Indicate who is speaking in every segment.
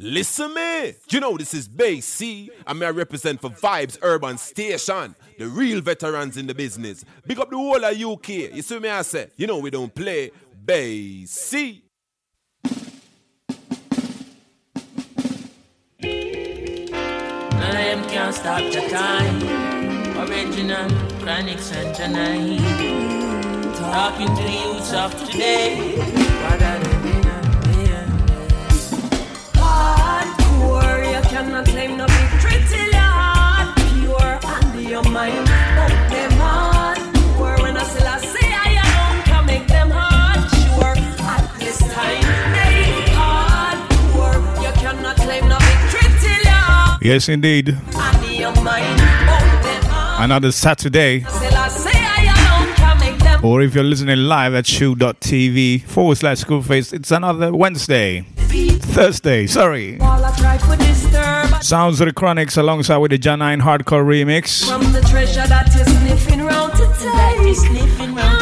Speaker 1: Listen me, you know this is Bay C. I may represent for Vibes Urban Station, the real veterans in the business. Big up the whole of UK. You see me I say, you know we don't play Bay C.
Speaker 2: Can't stop the time. Original and Janine. Talking to youths of today.
Speaker 3: Cannot claim no victory till your heart pure and your mind. But them heart poor when I still I say I alone can make them heart sure at this time. They poor, you cannot claim no victory till your heart.
Speaker 4: Yes, indeed.
Speaker 3: And your mind.
Speaker 4: Another Saturday. Or if you're listening live at shoe.tv forward slash schoolface, it's another Wednesday. Thursday, sorry. Sounds of the Chronixx alongside with the Janine Hardcore remix.
Speaker 3: From the treasure that is sniffing round today. Sniffing round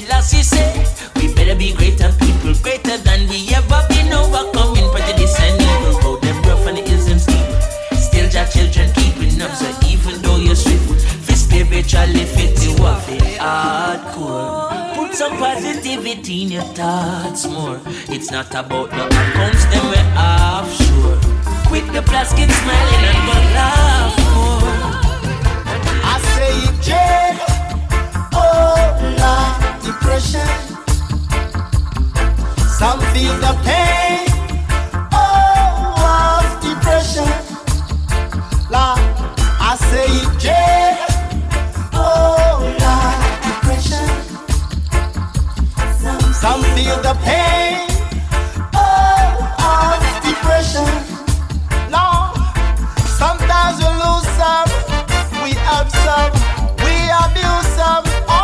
Speaker 2: Selassie say, we better be greater people, greater than we ever been overcoming prejudice and evil. Go them rough and the ism. Still your children keeping up, so even though you're swift, for spiritually fit, you are hardcore. Put some positivity in your thoughts more. It's not about the accounts, them we're offshore. With the plastic smiling and go laugh more.
Speaker 5: I say, Jane, oh Lord depression. Some feel the pain oh, of depression. Lord, I say it, yeah. Oh, Lord, depression. Some feel the pain oh, of depression. Lord, sometimes we lose some, we have some, we abuse some. Some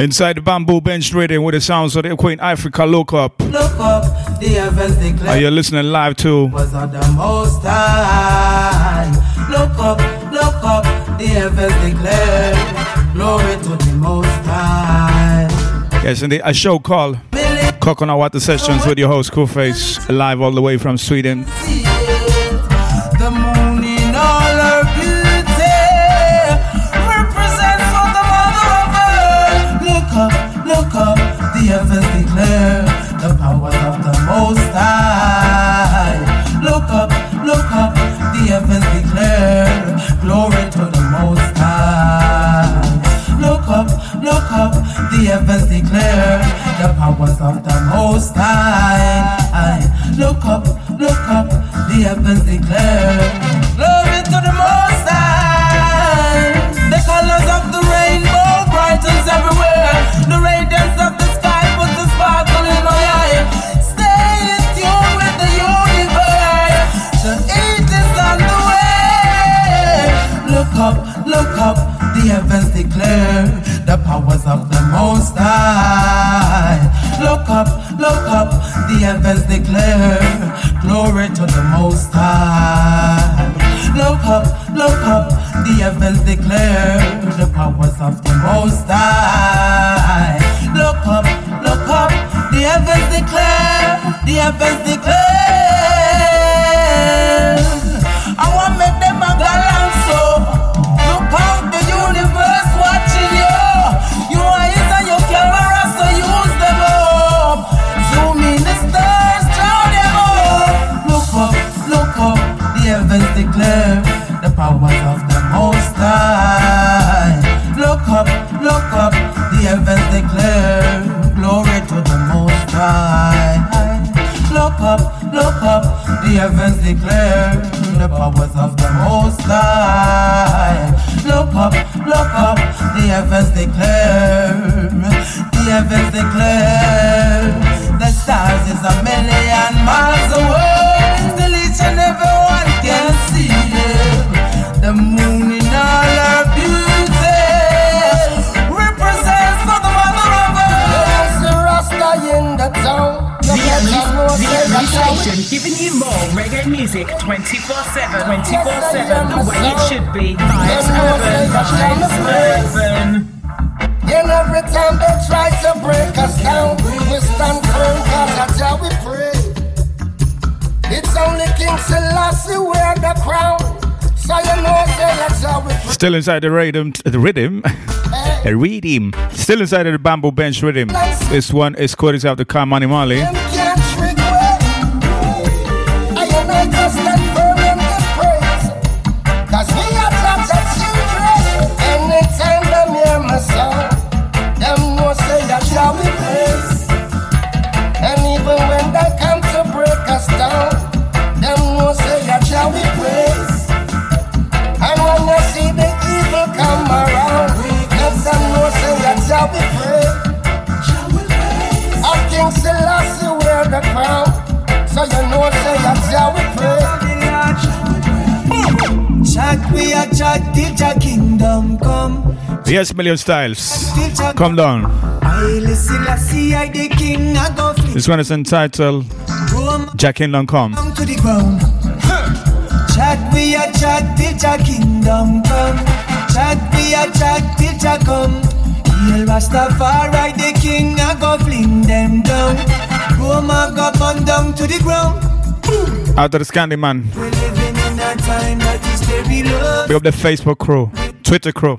Speaker 4: Inside the bamboo bench reading with the sounds of the Queen Ifrica look up.
Speaker 6: Look up the heavens declare.
Speaker 4: Are you listening live too?
Speaker 6: Was at the most high. Look up, look up the heavens declare. Glory to the most high.
Speaker 4: Yes, indeed. A show call. Coconut Water Sessions with your host Coolface, live all the way from Sweden.
Speaker 6: declare glory to the Most High. Look up, look up, the heavens declare the powers of the Most High. Look up, look up, the heavens declare, the heavens declare. Still
Speaker 4: inside the rhythm, the rhythm, a rhythm. Still inside of the bamboo bench rhythm. This one is Quarters of the Car
Speaker 6: Mali.
Speaker 4: Yes, million styles. Come down. This one is entitled Jack in Come.
Speaker 6: Chat we a chat till Jack Kingdom come. Chat we a chat till Jack come. Hail Rastafari, the king, I go fling them down. Rome, go down to the ground.
Speaker 4: Out of the Scandi man. We up the Facebook crew, Twitter crew.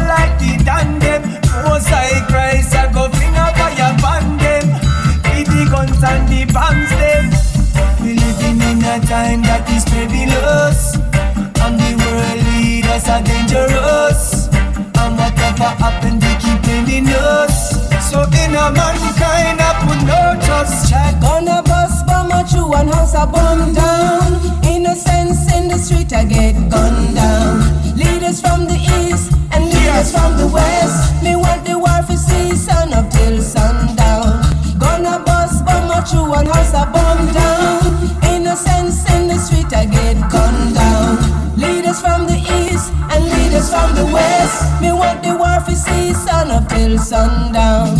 Speaker 4: streets and
Speaker 6: the bombs them. We living in a time that is perilous, and the world
Speaker 5: leaders are dangerous. And whatever happened, they keep blaming us. So in a mankind, I put no trust. Check
Speaker 7: on a bus, bomb a true and house a bomb down. Innocence in the street, I get gunned down. Leaders from the east and leaders yeah. from the west. Me want the war for cease and up till sun True one house a bomb down. Innocence in the street, I get gunned down. Leaders from the east and leaders from the west. Me want the war for see sun up till sundown.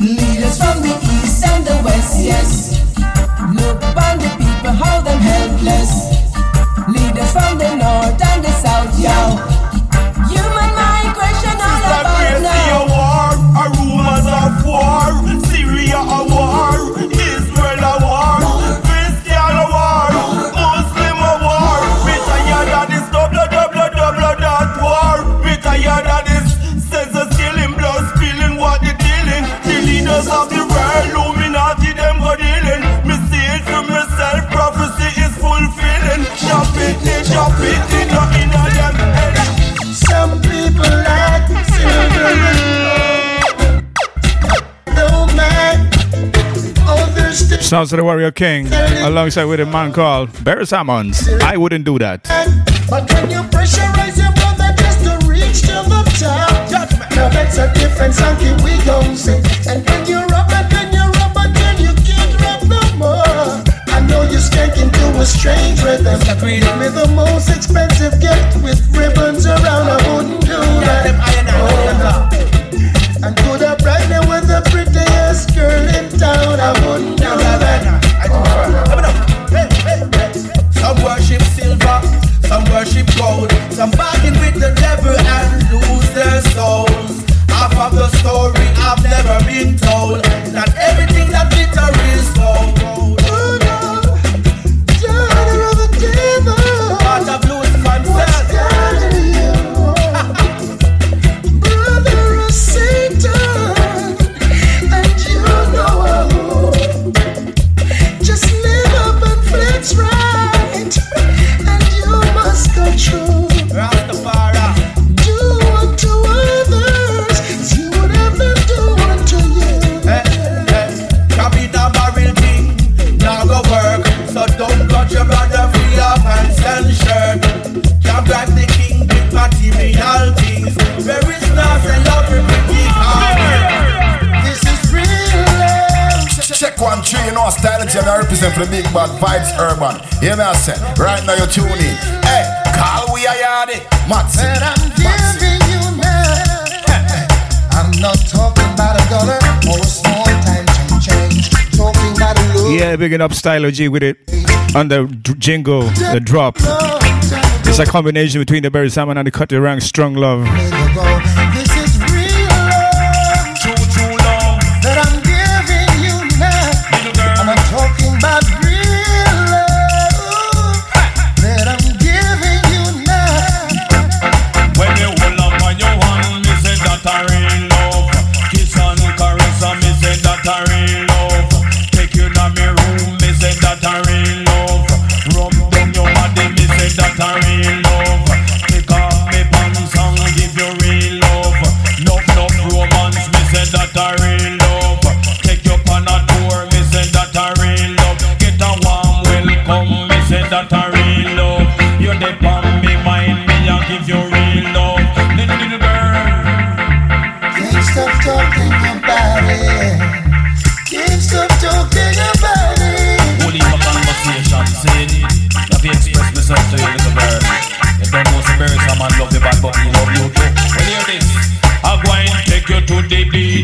Speaker 7: Leaders from the east and the west, yes. Look upon the people, how them helpless. Leaders from the north
Speaker 8: Sounds of the Warrior King, alongside with a man called Barry Salmons. I wouldn't do that.
Speaker 9: But when you pressurize your brother just to reach to the top, now that's a different something we don't say. And when you rub it, then you rub it, then you can't rub no more. I know you're skanking to a strange rhythm. Give me the most expensive gift with ribbons around. I wouldn't do that. Oh. And could have pregnant with the prettiest girl in town. I wouldn't do.
Speaker 10: Some worship silver, some worship gold. Some bargain with the devil and lose their souls. Half of the story I've never been told. Not everything that glitter is gold.
Speaker 9: Know, and
Speaker 11: I represent for the big bad vibes urban. Hear me, I say, right now you're tuning in. Hey, call we a yardy, Matson.
Speaker 9: that I'm giving you now. I'm not talking about a dollar or a small time change. Talking about a look.
Speaker 8: Yeah, bigging up Stylo G with it on the d- jingle, the drop. It's a combination between the Barry Salmon and the Cut the Rank Strong Love.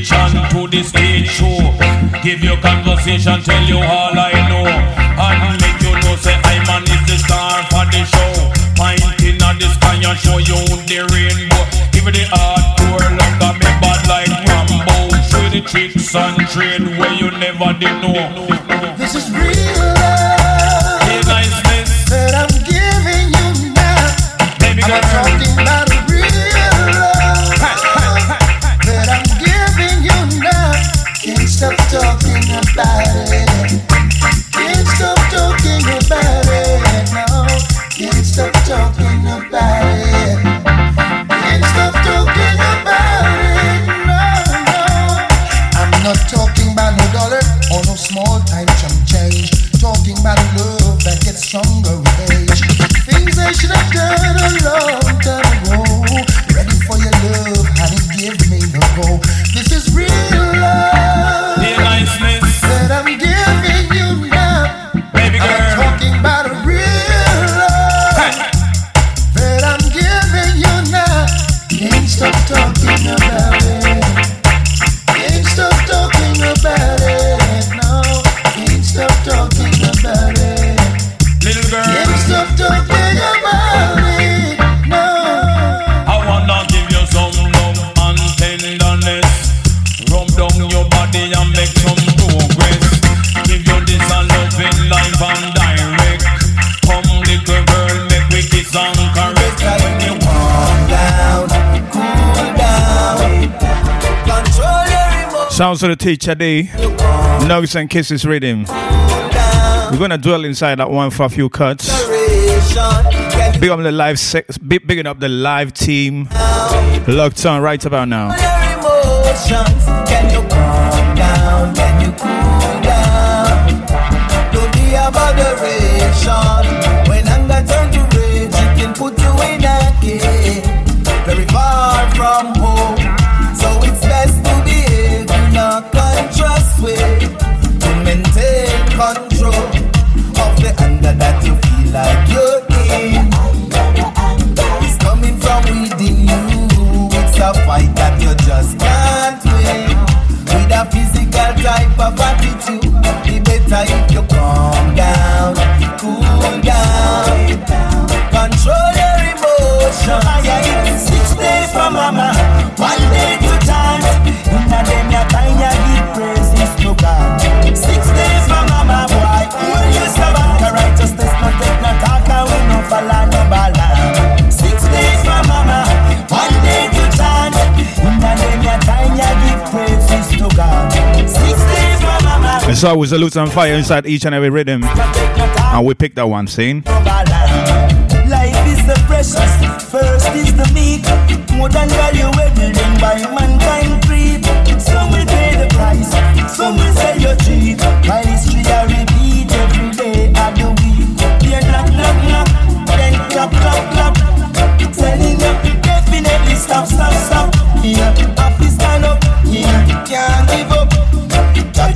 Speaker 10: The to the stage show. Give you conversation, tell you all I know. And make you know, say, I man is the star for the show. Pointing at the sky and show you the rainbow. Give it the hardcore look at me bad like Rambo. Show the tricks and trade where you never did know.
Speaker 4: Sounds of the teacher D. Nugs and Kisses rhythm. We're gonna dwell inside that one for a few cuts. Big up the live sex, big bigging up the live team. Locked on right about now.
Speaker 5: put you in a cage. Very far from home. Way. To maintain control of the anger that you feel like you're in. It's coming from within you. It's a fight that you just can't win. With a physical type of attitude, it better if you calm down, cool down, control your emotions. Six days for mama, one day to chance.
Speaker 4: It's always a loot on fire inside each and every rhythm. And we pick that one, scene.
Speaker 5: Life is the precious, first is the. More than valuable than by mankind creep. Some will pay the price, some will sell you cheap. History I repeat every day of the week. Here knock knock knock, then clap clap clap. You definitely stop stop stop. Here,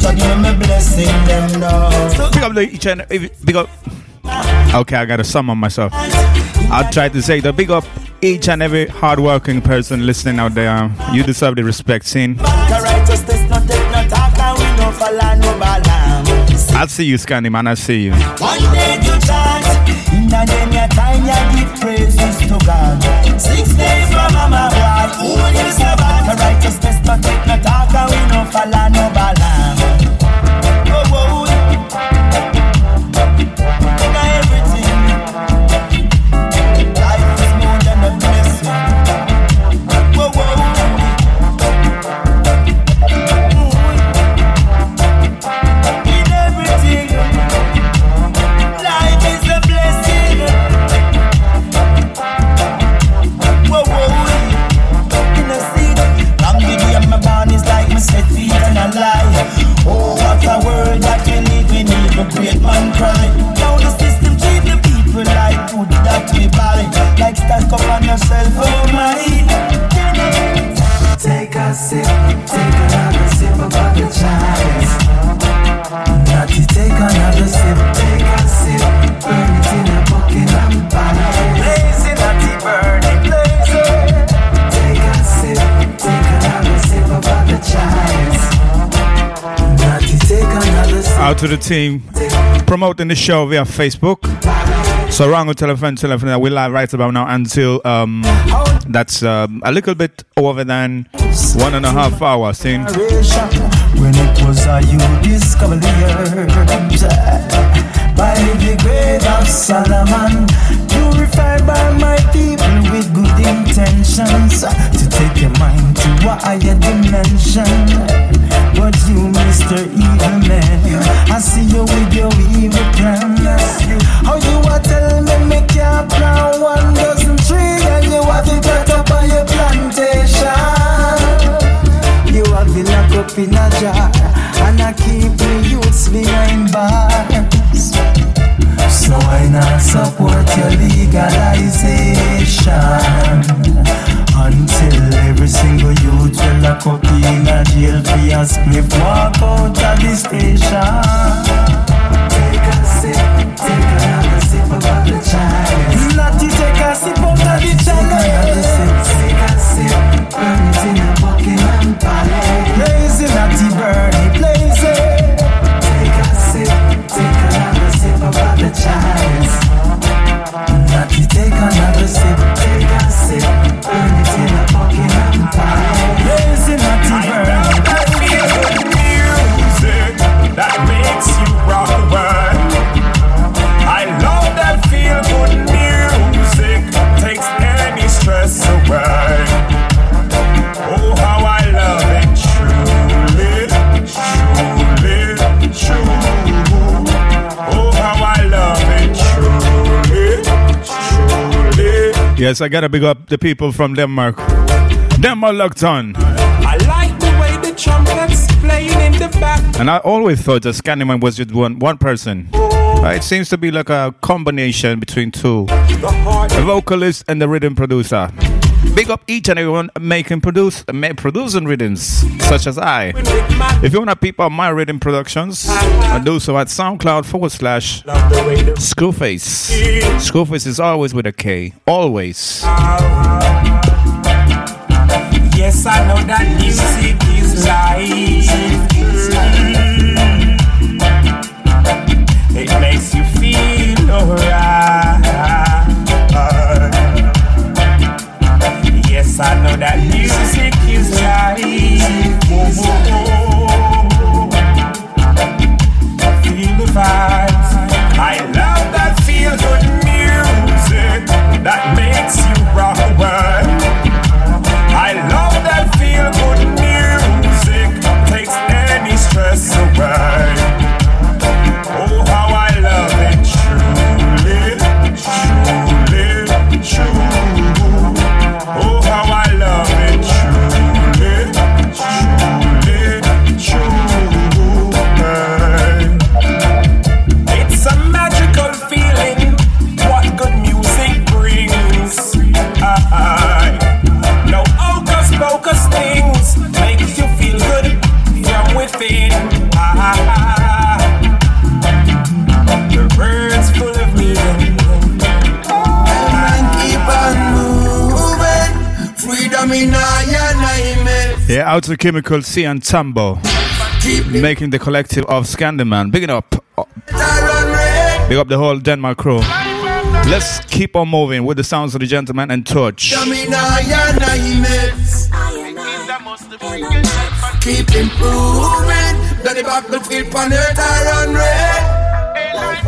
Speaker 5: Jah give me blessing them now.
Speaker 4: Pick up the each and every, big up. Okay, I gotta summon myself. I'll try to say the big up each and every hardworking person listening out there. You deserve the respect, scene.
Speaker 5: The righteousness no take no talk and we no follow no balance.
Speaker 4: I see you, Scandy man. I see you.
Speaker 5: One day to chance, in a them your time you give praises to God. Six days for mama boy, hold your servant. The righteousness no take no talk and we no follow no balance.
Speaker 4: To the team promoting the show via Facebook. So Rango Telephone Telephone that we live right about now until um that's um, a little bit over than one and a half hours. Scene.
Speaker 5: generation when it was a you discovered by the grave of Solomon purified by my people with good intentions to take your mind to a higher dimension but you Mr. Evil Man I see you with your evil plans. How you a tell me make your plan one dozen tree and you have it right up on your plantation. You have it locked up in a jar And I keep the youths behind bars. So I not support your legalization Until every single youth will lock up in a jail For a split walk out of the station. Take a sip, take another sip of the chalice. Not to take a sip out of the chalice
Speaker 4: Yes, I gotta big up the people from Denmark. Denmark locked on.
Speaker 10: I like the way the trumpets playing in the back.
Speaker 4: And I always thought that Scandyman was just one one person. Uh, It seems to be like a combination between two. The vocalist and the rhythm producer. Big up each and everyone making produce producing rhythms, such as I. If you wanna peep out my rhythm productions, I do so at SoundCloud forward slash Screwface. Screwface is always with a K. Always.
Speaker 10: Yes, I know that music is life.
Speaker 4: Out to Chemical C and Tambo. Making the collective of Scandyman. Big it up. Big up the whole Denmark crew. Let's keep on moving with the sounds of the gentleman and torch.
Speaker 12: Keep improving. That the battlefield earth are run red.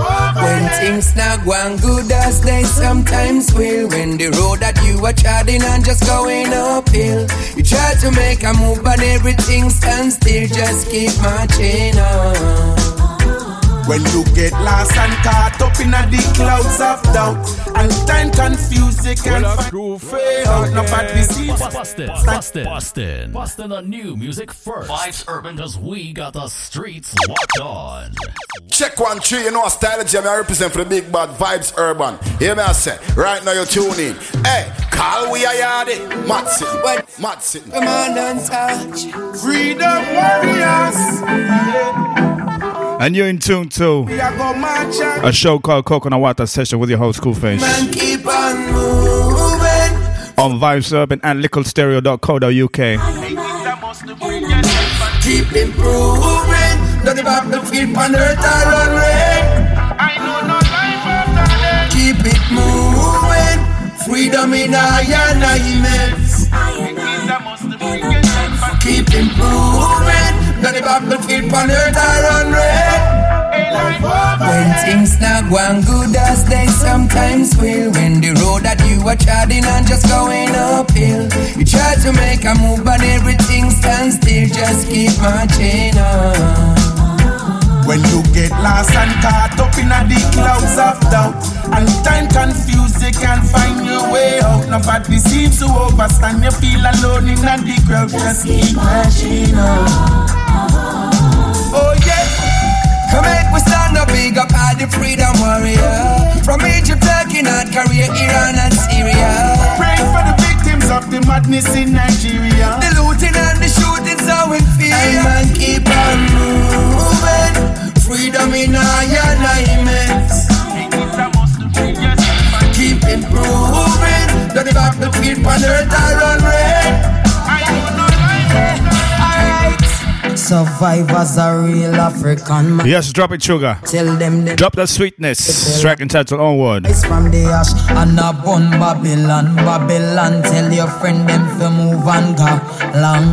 Speaker 12: When things not going good as they sometimes will When the road that you are treading on just going uphill You try to make a move but everything stands still Just keep marching on
Speaker 10: When you get lost and caught up in a the clouds of doubt And time confused, you can't find way out Nobody seems
Speaker 13: Bustin', bustin', bustin', bustin' the new music first. Vibes Urban, cause we got the streets locked on.
Speaker 11: Check one three, you know a style jam I represent for the big bad vibes urban. Hear me I say, right now you tune in. Hey, call we a yardy. Matson, what? Matson.
Speaker 12: Come on and touch
Speaker 10: Freedom warriors
Speaker 4: And you're in tune to
Speaker 10: We are go march and
Speaker 4: a show called Coconut Water Session with your host, Coolface.
Speaker 12: On
Speaker 4: Vibes Urban and licklestereo.co.uk.
Speaker 12: Keep improving. That the battlefield on earth are run red Keep it moving. Freedom in our names Keep improving That the battlefield on earth are run red. When things not going good as they sometimes will When the road that you are treading on just going uphill You try to make a move but everything stands still Just keep marching on.
Speaker 10: When you get lost and caught up in the clouds of doubt And time confused, you can't find your way out. Nobody seems to overstand, you feel alone in the crowd Just keep marching on
Speaker 12: Come make we stand up, big up all the freedom warrior. From Egypt, Turkey, North Korea, Iran and Syria.
Speaker 10: Pray for the victims of the madness in Nigeria.
Speaker 12: The looting and the shooting so in fear. And man keep on moving. Freedom in our names Keep improving. That the battlefield on earth are run red Survivors are real African man
Speaker 4: Yes, drop it, sugar.
Speaker 12: Tell them them
Speaker 4: Drop that sweetness. Track entitled Onward.
Speaker 12: It's from the ash and a bun Babylon, Babylon. Tell your friend them to move and go long.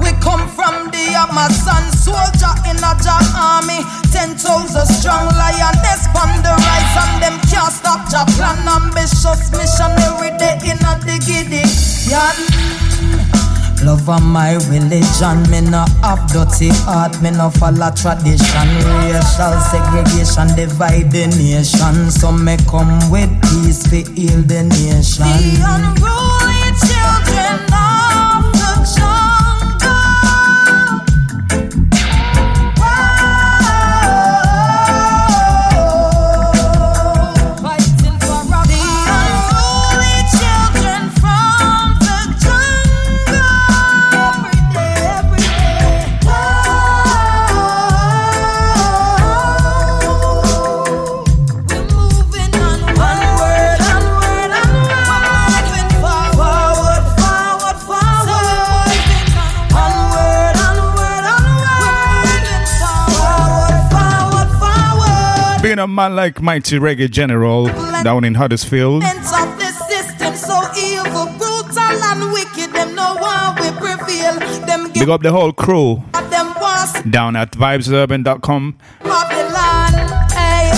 Speaker 12: We come from the Amazon, soldier in a Jah army. Ten thousand strong lioness from the rise, and them can't stop Jah plan. Ambitious missionary day in a the giddy.
Speaker 14: Love of my religion, me no have dirty heart, me no follow tradition. Racial segregation divide the nation, so me come with peace to heal the nation.
Speaker 15: The unruly children of
Speaker 4: a man like Mighty Reggae General down in Huddersfield.
Speaker 15: Of the system so evil, brutal and wicked. Them no one will prevail. Them
Speaker 4: Big up the whole crew
Speaker 15: give them
Speaker 4: down at vibesurban.com.
Speaker 15: Babylon. Hey,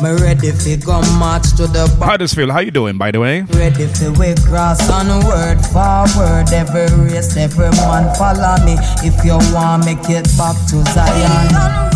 Speaker 14: Me ready fi go march to the bar.
Speaker 4: Huddersfield, how you doing, by the way?
Speaker 14: Ready fi we cross on word forward. Every race, every man follow me. If you want, make it back to Zion.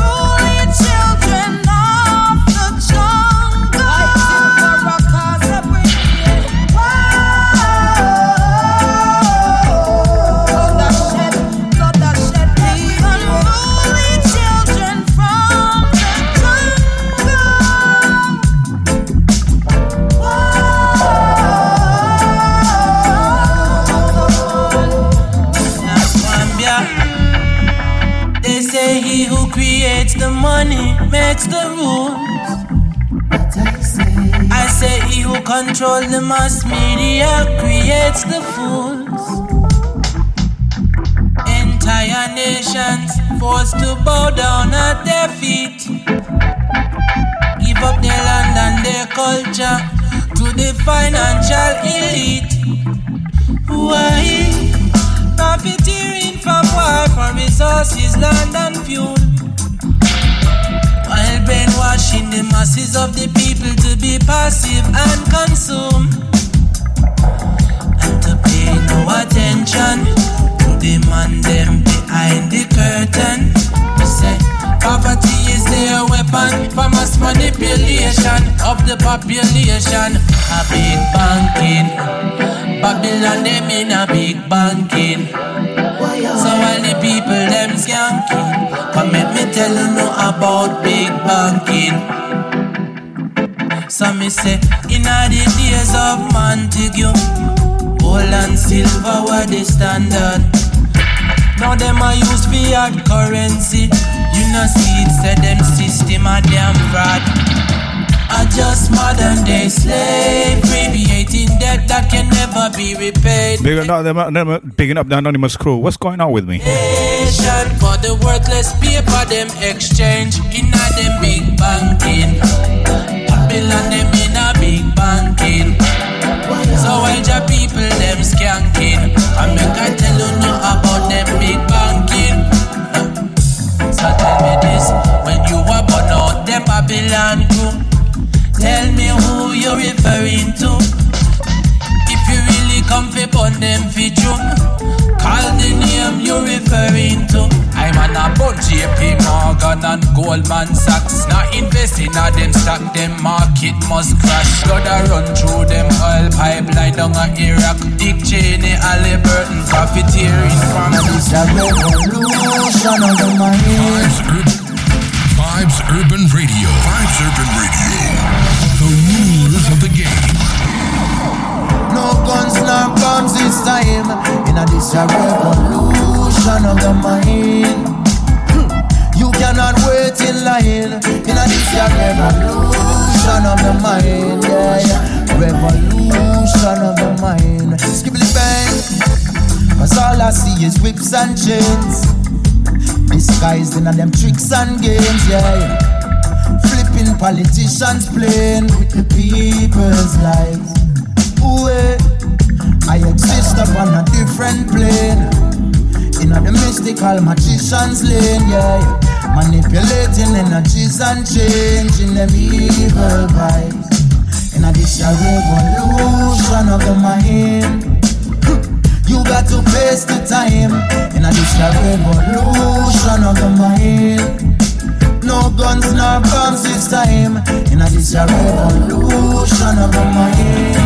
Speaker 12: Creates the money makes the rules. I say I say he who controls the mass media creates the fools. Entire nations forced to bow down at their feet. Give up their land and their culture to the financial elite. Why? Profiteering from war for resources, land and fuel. Brainwashing the masses of the people to be passive and consume. And to pay no attention to the man them behind the curtain. We say poverty is their weapon for mass manipulation of the population. A big banking. Babylon them in a big banking. So while the people them skanking, come let me tell you know about big banking. So me say, in the days of Montague, gold and silver were the standard. Now them a use fiat currency. You know see it say them system a damn fraud. I just modern day slavery, creating debt that can never be repaid.
Speaker 4: Bigging up, them, them, bigging up the anonymous crew. What's going on with me?
Speaker 12: Nation for the worthless paper them exchange in a them big banking. Babylon them in a big banking. So why your people them skanking? I make I tell you know about them big banking. So tell me this, when you were born out the Babylon crew, tell me who you're referring to. If you really come fi burn them fi June, call the name you're referring to. I'm an a bunch JP Morgan and Goldman Sachs. Not invest in a them stock, them market must crash. Gotta run through them oil pipeline down a Iraq. Dick Cheney, Halliburton, profiteering from
Speaker 14: It's a revolution of the mind.
Speaker 16: Vibes Urban Radio. Vibes Urban Radio. The rulers of the game.
Speaker 5: No guns, no guns this time. In a this a revolution of the mind. You cannot wait in line. In a this a revolution of the mind. Yeah, yeah. Revolution of the mind. Skibbly bang. Cause all I see is whips and chains. Disguised in a them tricks and games. Yeah, yeah. Politicians playing with the people's lives. Ooh, eh. I exist upon a different plane. In a mystical magician's lane, yeah, yeah. Manipulating energies and changing them evil vibes. In a this revolution of the mind. You got to face the time. In a this revolution of the mind no guns, no bombs this time. In a this a revolution of the mind.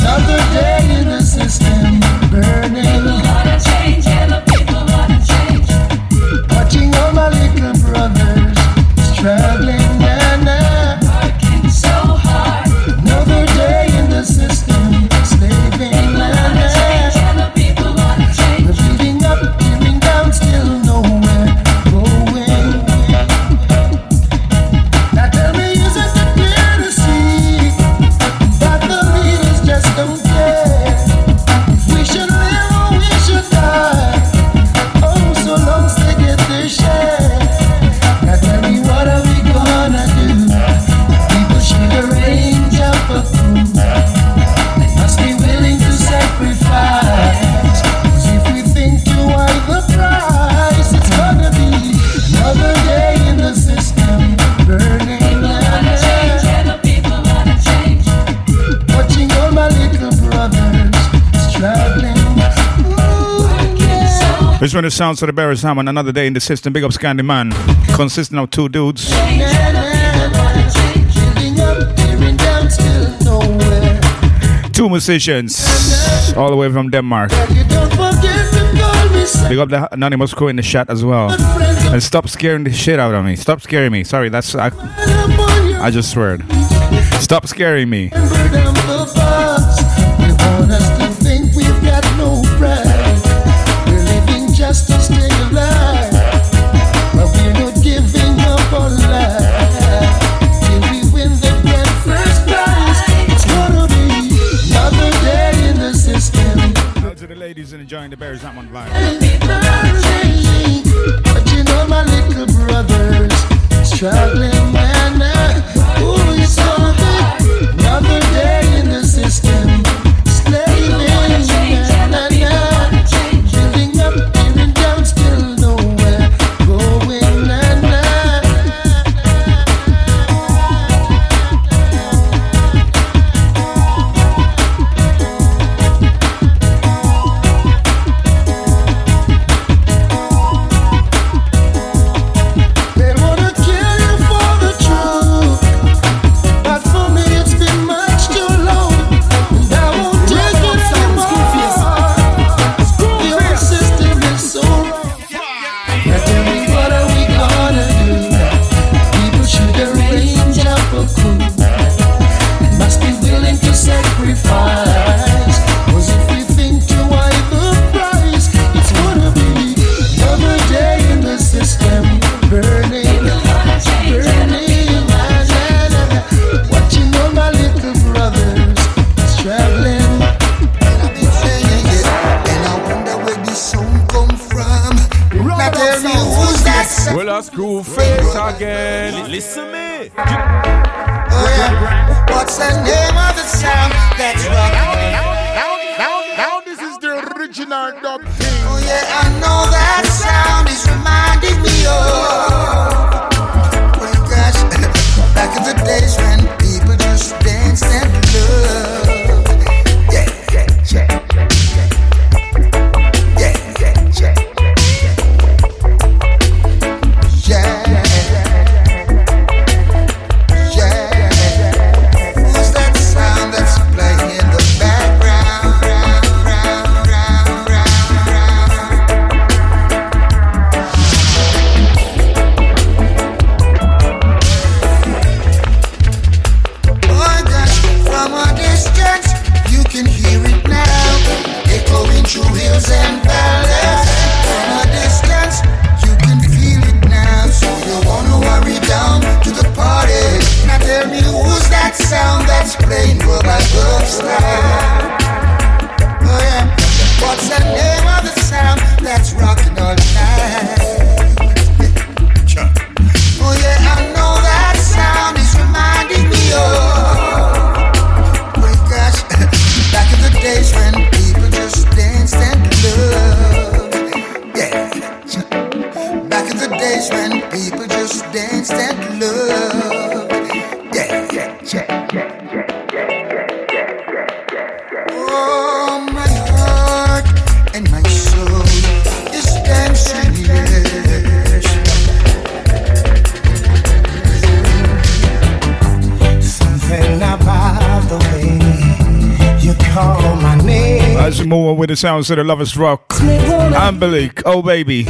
Speaker 5: Another day in the system burning. People wanna change, and the people wanna change. Watching all my little brothers struggling. is when it sounds to the Barry Salmon. Another day in the system.
Speaker 4: Big up Scandi Man. Consisting of two dudes. Two musicians. All the way from Denmark. Big up the anonymous crew in the chat as well. And stop scaring the shit out of me. Stop scaring me. Sorry, that's. I, I just swear. Stop scaring me.
Speaker 9: traveling Screwface again. Listen me.
Speaker 17: Well, what's the name of the sound that's right?
Speaker 18: Now, now, now, now, now this is the original dub.
Speaker 17: The
Speaker 3: sounds of the Lovers Rock. Ambelic, oh baby.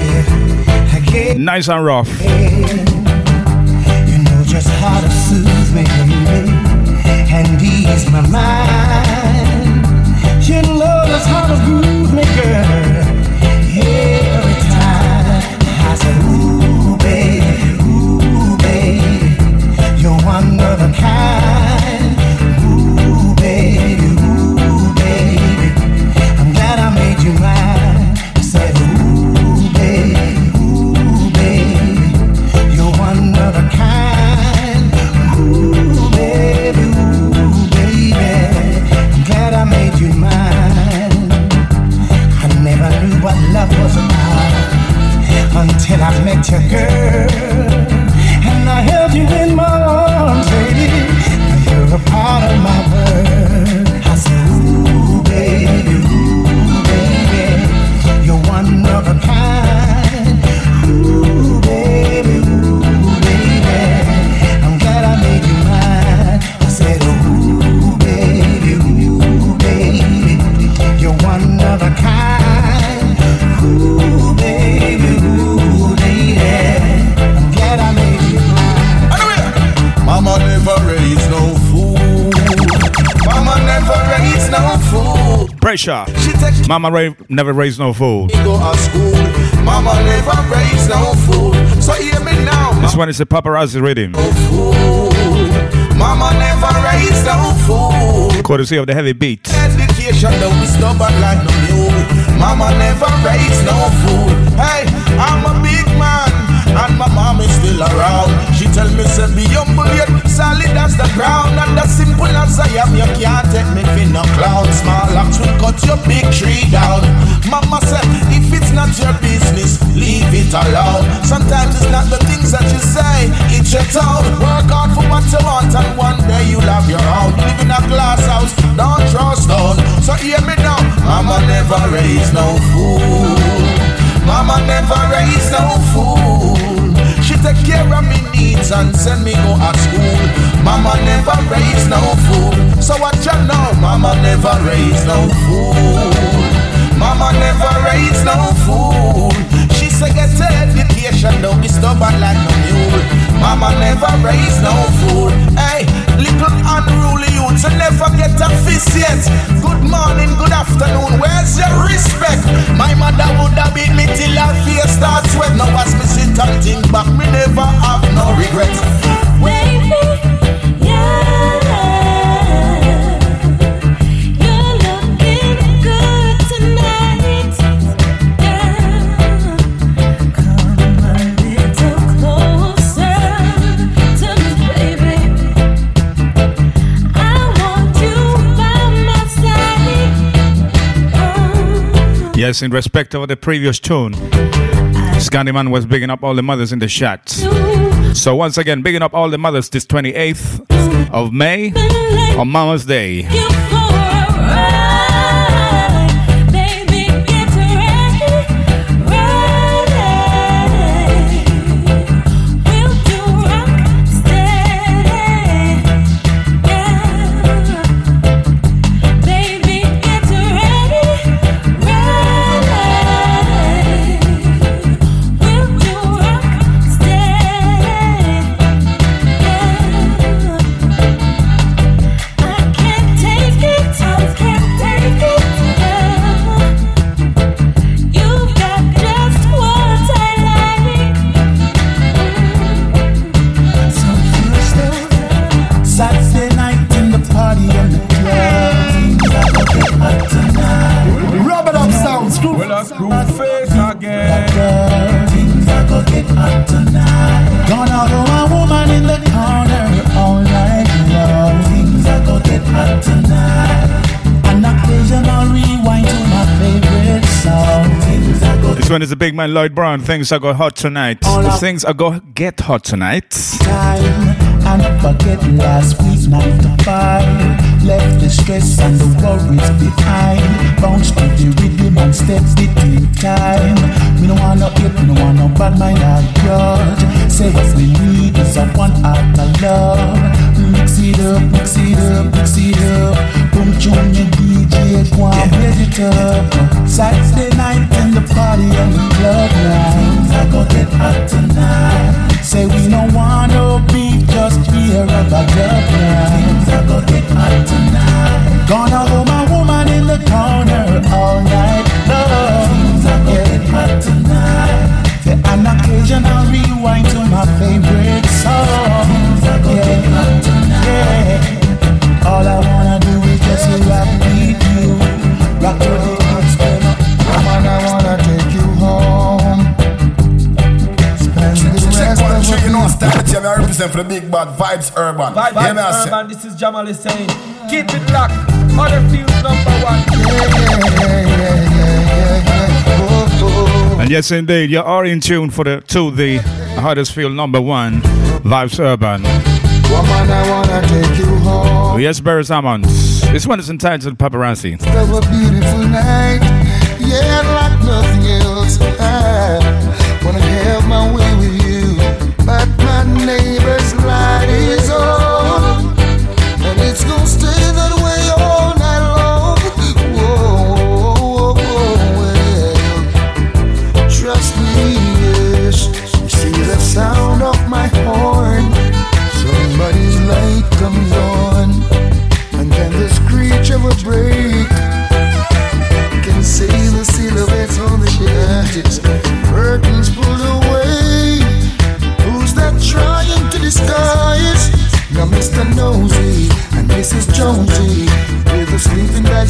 Speaker 3: Nice and rough.
Speaker 9: You know just how to soothe me and ease my mind. You know just how to groove me, girl. Every time I say, Ooh,
Speaker 19: Mama
Speaker 3: Ray never raised no fool.
Speaker 19: Go to school. Mama never raised no fool. So hear me now.
Speaker 3: This one is a paparazzi rhythm.
Speaker 19: Mama never raised no fool.
Speaker 3: Courtesy of the heavy beat.
Speaker 19: Education don't be stubborn like no mule. Mama never raised no fool. Hey, I'm a big man. And my mom is still around. She tell me, say, be humble yet solid as the ground. And as simple as I am, you can't take me for no clown. Small axe will cut your big tree down. Mama said, if it's not your business, leave it alone. Sometimes it's not the things that you say, it's your tone. Work hard for what you want, and one day you'll have your own. Live in a glass house, don't throw stone. So hear me now, Mama never raised no fool. Mama never raised no fool. Take care of me needs and send me go to school. Mama never raised no fool. So what you know? Mama never raised no fool. Mama never raised no fool. She said get a education, don't be stubborn like no mule. Mama never raised no fool. Hey, little unruly youths will never get a fist yet. Good morning, good afternoon. Where's your respect? My mother would have beat me till her face starts sweat. Now as me sit and think back, me never have no regret.
Speaker 3: Yes, in respect of the previous tune, Scandyman was bigging up all the mothers in the chat. So once again, bigging up all the mothers this 28th of May on Mama's Day. This one is the big man Lloyd Brown. Things are go hot tonight. Things are go get hot tonight.
Speaker 9: time. And forget last week nine to five. Left the stress and the worries behind. Bounce to the rhythm and step it in time. We don't want no hate, we don't want no bad mind or grudge. Say what we need is a one act of love. Mix it up, mix it up, mix it up. Boom, junior DJ, go on, raise it up. Saturday night in the party and the club night. I go get hot tonight. Say we don't want no beer and a hot tonight. Gonna hold my woman in the corner all night long. I go get hot tonight. An rewind to my favorite song. I go get hot tonight. Yeah. All I wanna do is just rock with you, rock to the rest
Speaker 11: one,
Speaker 9: of
Speaker 11: check,
Speaker 9: the
Speaker 11: you know, style team, I represent for the big bad vibes urban.
Speaker 10: Vibe,
Speaker 11: Hear me,
Speaker 10: Vibes
Speaker 11: say.
Speaker 10: Urban, this is Jamal saying, keep it locked. Other fields number one.
Speaker 4: And yes, indeed, you are in tune for the to the Huddersfield number one Vibes Urban.
Speaker 9: Woman, I wanna take you home.
Speaker 4: Yes, Barry Salmons. This one is entitled Paparazzi.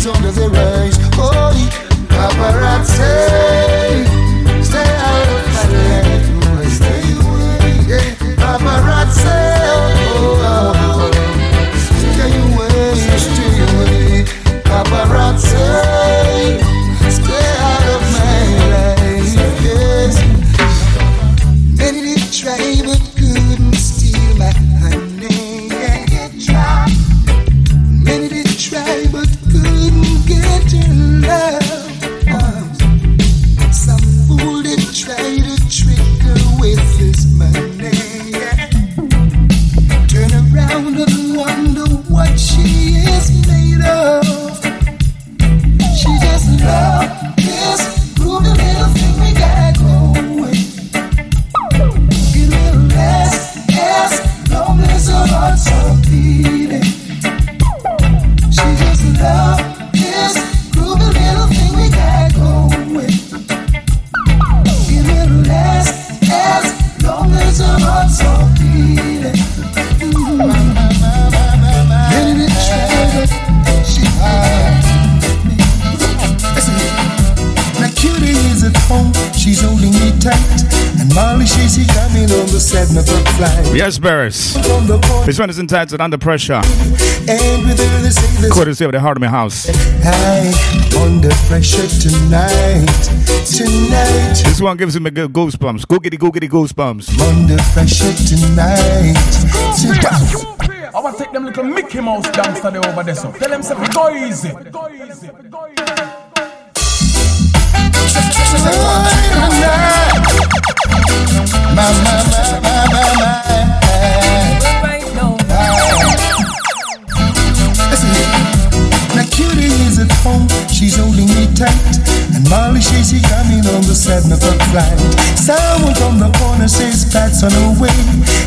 Speaker 9: Bags under their eyes. Oh, paparazzi,
Speaker 4: one is entitled Under Pressure.
Speaker 9: and with her they say this.
Speaker 4: Courtesy of the Heart of My House.
Speaker 9: Hey, under pressure tonight, tonight.
Speaker 4: This one gives him a good goosebumps. Googity googity goosebumps.
Speaker 9: Under pressure tonight, tonight.
Speaker 10: I want to take them little Mickey Mouse gangster there over there, so tell them something, go easy.
Speaker 9: Now she's holding me tight. And Molly says she coming on the seven o'clock flight. Someone from the corner says Pat's on her way.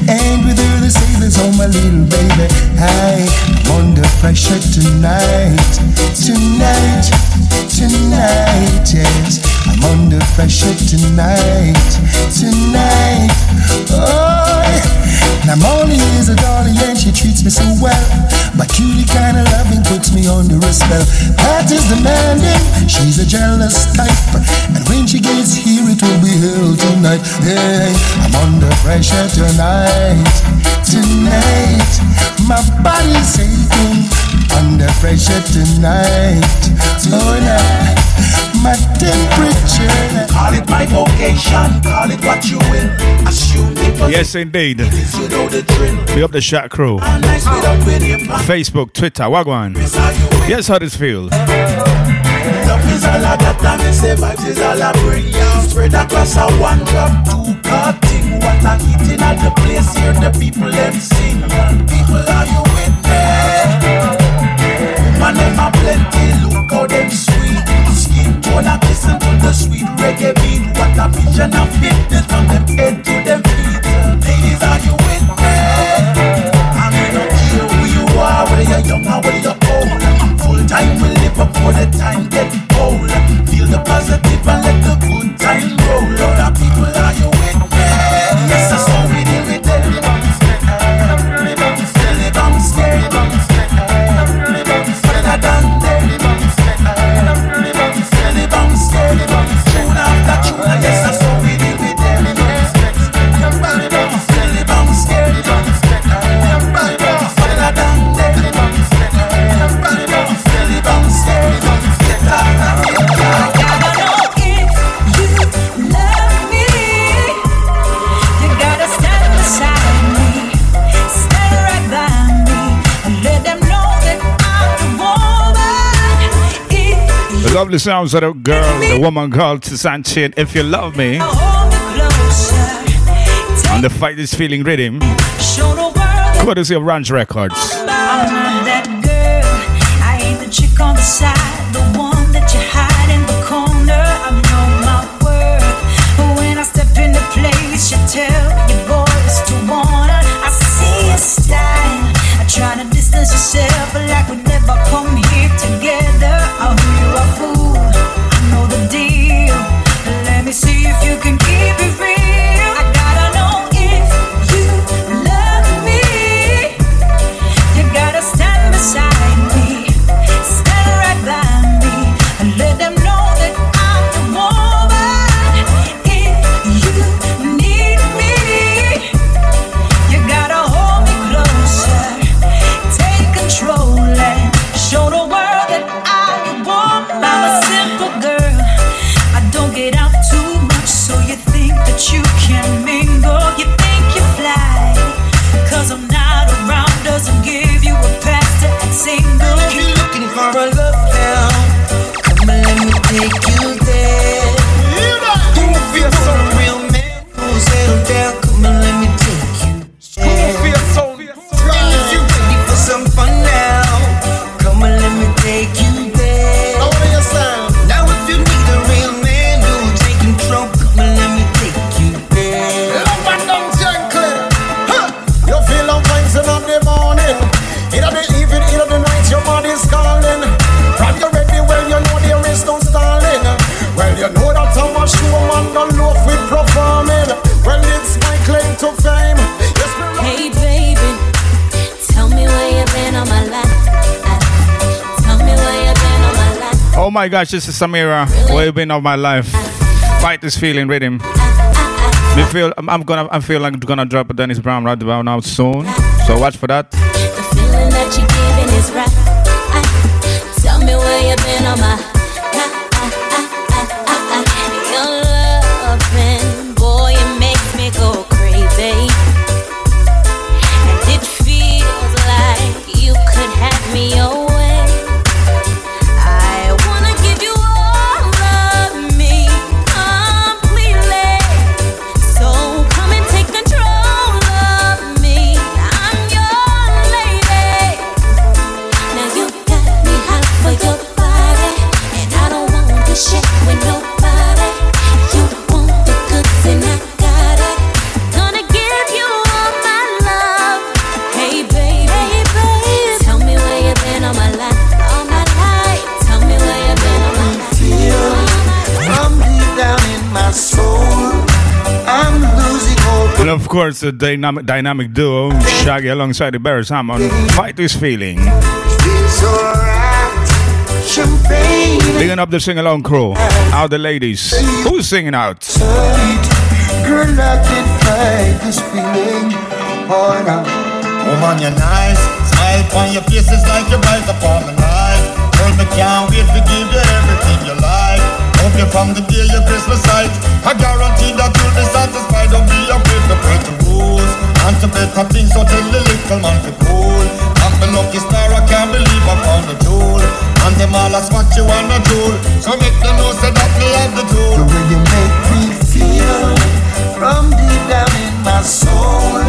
Speaker 9: And with her say there's home my little baby. Hi, I'm under pressure tonight. Tonight, tonight, yes. I'm under pressure tonight. Tonight. Oh, now Molly is a darling and she treats me so well. But cutie kind of loving puts me under a spell. Pat is demanding, she's a jealous type. And when she gets here, it will be hell tonight. Hey, I'm under pressure tonight. Tonight, my body's aching. Under pressure tonight. Oh, nah. My temperature.
Speaker 20: Call it my vocation, call it what you will. Assume it
Speaker 4: Yes, indeed. the Be up the shot crew. Facebook, Twitter, Wagwan. Yes, how this feel?
Speaker 15: Love is all of that and me say vibes is all I bring Spread across a one drop, two cup thing What a hitting at the place here the people them sing People are you with me? Woman them a plenty, Skin tone a listen to the sweet reggae beat. What a vision of fitness from them head to them feet. Ladies are you with me? I mean not care who you are, whether you're young or whether you're old. Full time we live up for the time get old. Feel the positive and let the good time roll The
Speaker 4: sounds of the girl, the woman called Sanchin. If you love me, and the fight is feeling rhythm. Courtesy of Ranch Records.
Speaker 20: I'm that. I ain't the chick on the side, the one that you hide in the corner. I my. When I step place, you tell your boys to. I see. I try to distance yourself,
Speaker 9: my
Speaker 4: gosh, this is Samira. Where you been all my life? Fight this feeling rhythm. Me feel I'm, I'm gonna I feel like I'm gonna drop a Dennis Brown right about now soon. So watch for that.
Speaker 20: Feeling that you're giving is right. Tell me where you been my
Speaker 4: Course, the dynamic dynamic duo Shaggy alongside the Barris Hammond. Fight is feeling. Bigging up the sing along crew. Out the ladies. Who's singing out?
Speaker 15: Girl, I can fight this feeling.
Speaker 21: You're nice. Smile on your face is like upon the night. Girl, me can't wait to give you everything you like. Hope you from the day your Christmas sight. I guarantee that you'll be satisfied. Don't be afraid to the rules. to better things, so tell the little man to cool. I'm the lucky star, I can't believe I found the jewel. And them all ask what you wanna jewel. So make them know say that me have the tool.
Speaker 9: The way you make me feel from deep down in my soul,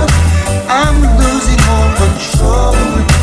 Speaker 9: I'm losing all control.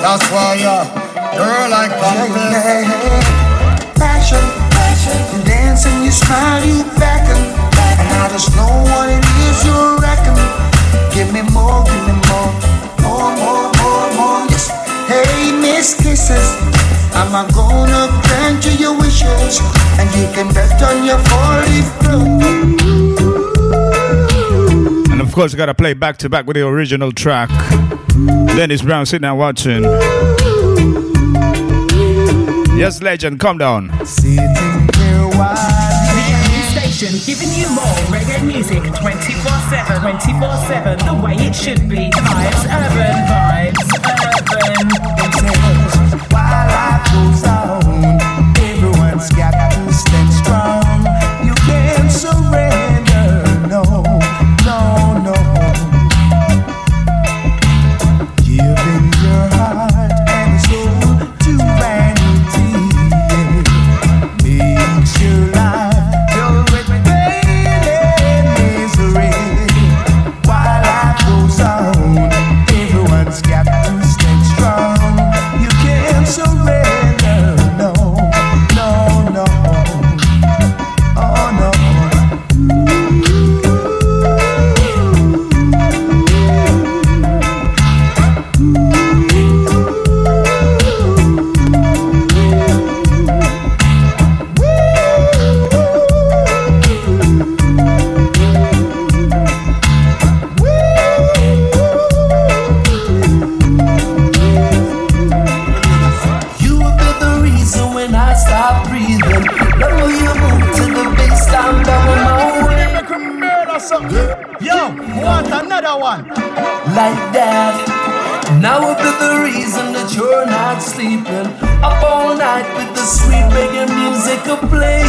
Speaker 21: That's why, uh, girl, I confess.
Speaker 9: Passion, passion, you dance and you smile, you beckon, and I just know what it is you reckon. Give me more, give me more, more, more, more, more. Yes. Hey, Miss Kisses, I'm a gonna grant you your wishes, and you can bet on your 40
Speaker 4: And of course, I gotta play back to back with the original track. Dennis Brown sitting there watching. Yes, legend, come down.
Speaker 9: Sitting here
Speaker 22: The station giving you more reggae music 24 7. 24 7, the way it should be. Vibes Urban, Vibes
Speaker 8: Yo, want another one?
Speaker 9: Like that. Now will be the reason that you're not sleeping. Up all night with the sweet reggae music to play.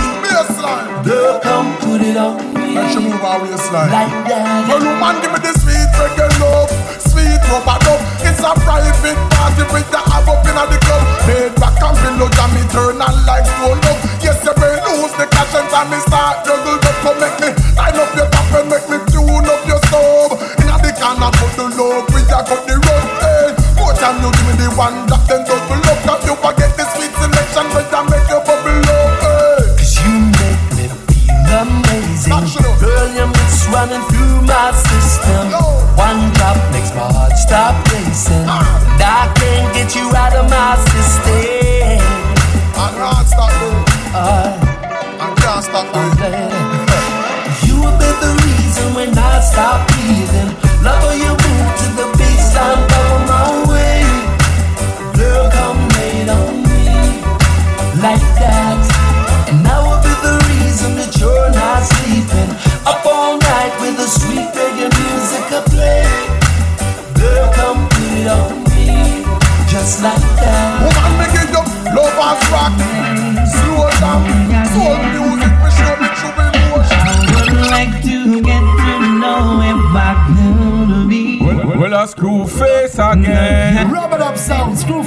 Speaker 9: Girl, come put it on me.
Speaker 7: Let you move our waistline.
Speaker 9: Like that.
Speaker 7: Well, woman, give me the sweet reggae love, sweet rubber dub. A private party with the ab up in the club. Made back and below, jam me turn on like stone love. Yes, you may lose the cash and time me start juggle up. Come make me line up your top and make me tune up your stove. Inna the corner, put the love, we a cut the road. Hey, more time you give me the one that then double
Speaker 9: just like that.
Speaker 7: Woman, make it up, love us rock. Slow down, soul music, me show me true emotion.
Speaker 2: would like to get to know if I could be.
Speaker 8: Well, well, a screw face again.
Speaker 2: Rub it up, sound, screw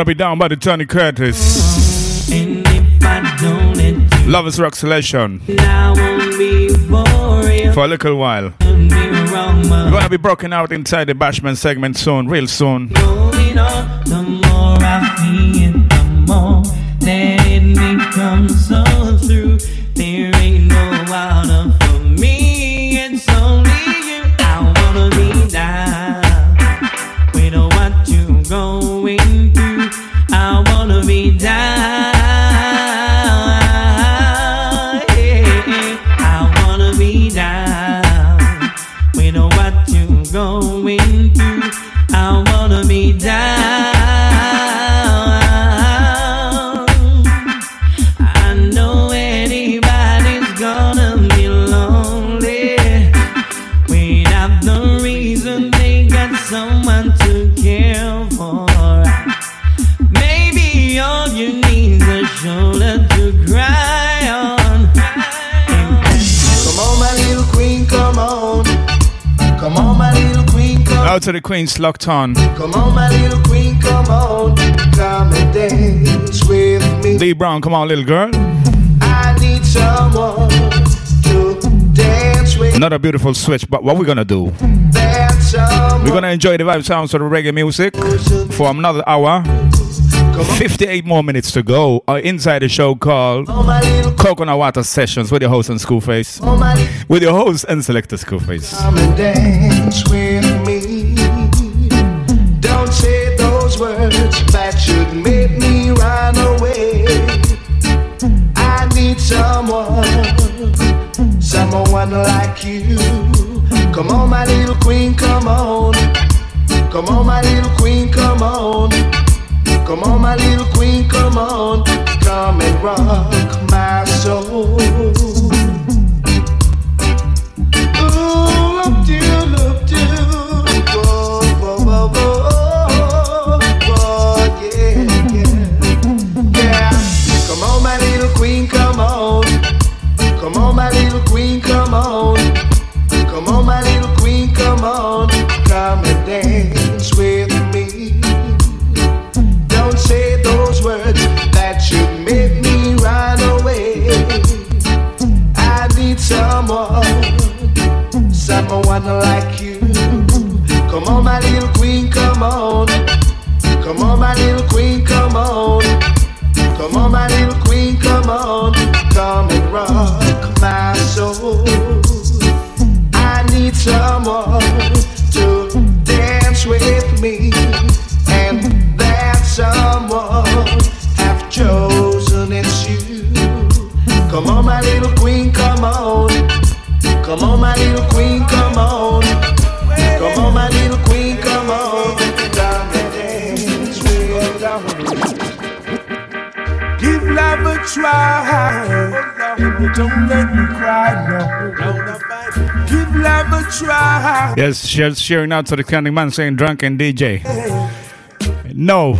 Speaker 4: wanna be down by the Tony Curtis.
Speaker 2: And if I don't, it
Speaker 4: Lovers Rock Selection.
Speaker 2: For
Speaker 4: a little while. We're gonna be broken out inside the Bashman segment soon, real soon.
Speaker 2: On,
Speaker 23: to
Speaker 4: the Queens locked on.
Speaker 24: Come on, my little queen, come on. Come and dance with me.
Speaker 4: Lee Brown, come on, little girl.
Speaker 24: I need someone to dance with.
Speaker 4: Another beautiful switch, but what we're gonna do? We're gonna enjoy the vibe sounds of the reggae music for another hour. 58 more minutes to go. Uh, inside the show called Coconut Water Sessions with your host and Screwface. With your host and selector Screwface.
Speaker 24: Come on, my little queen, come on. Come on, my try. And don't let me cry, no. Give love a try.
Speaker 4: Yes, she's sharing out to the counting man saying drunken DJ. No,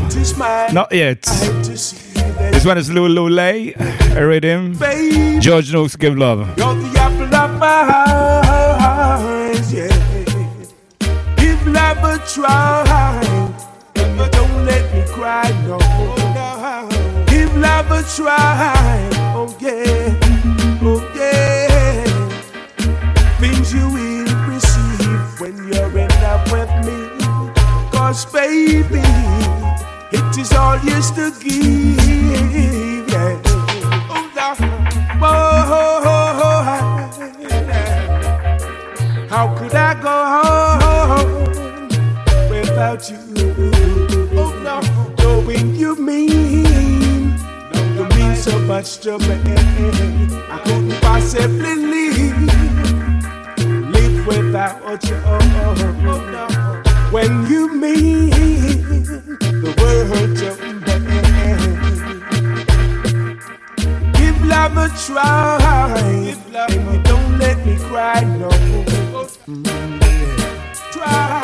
Speaker 4: not yet. This one is Lou Lay, a rhythm. George Nooks, give love.
Speaker 24: You're the apple of my eyes, yeah. Give love a try, try, oh yeah, oh yeah. Things you will receive when you're in love with me. Cause baby, it is all yours to give. Oh, how could I go home without you? Much to me. I couldn't possibly live, live without you. When you mean the world to me. Give love a try. Give love and you don't let me cry, no. Try,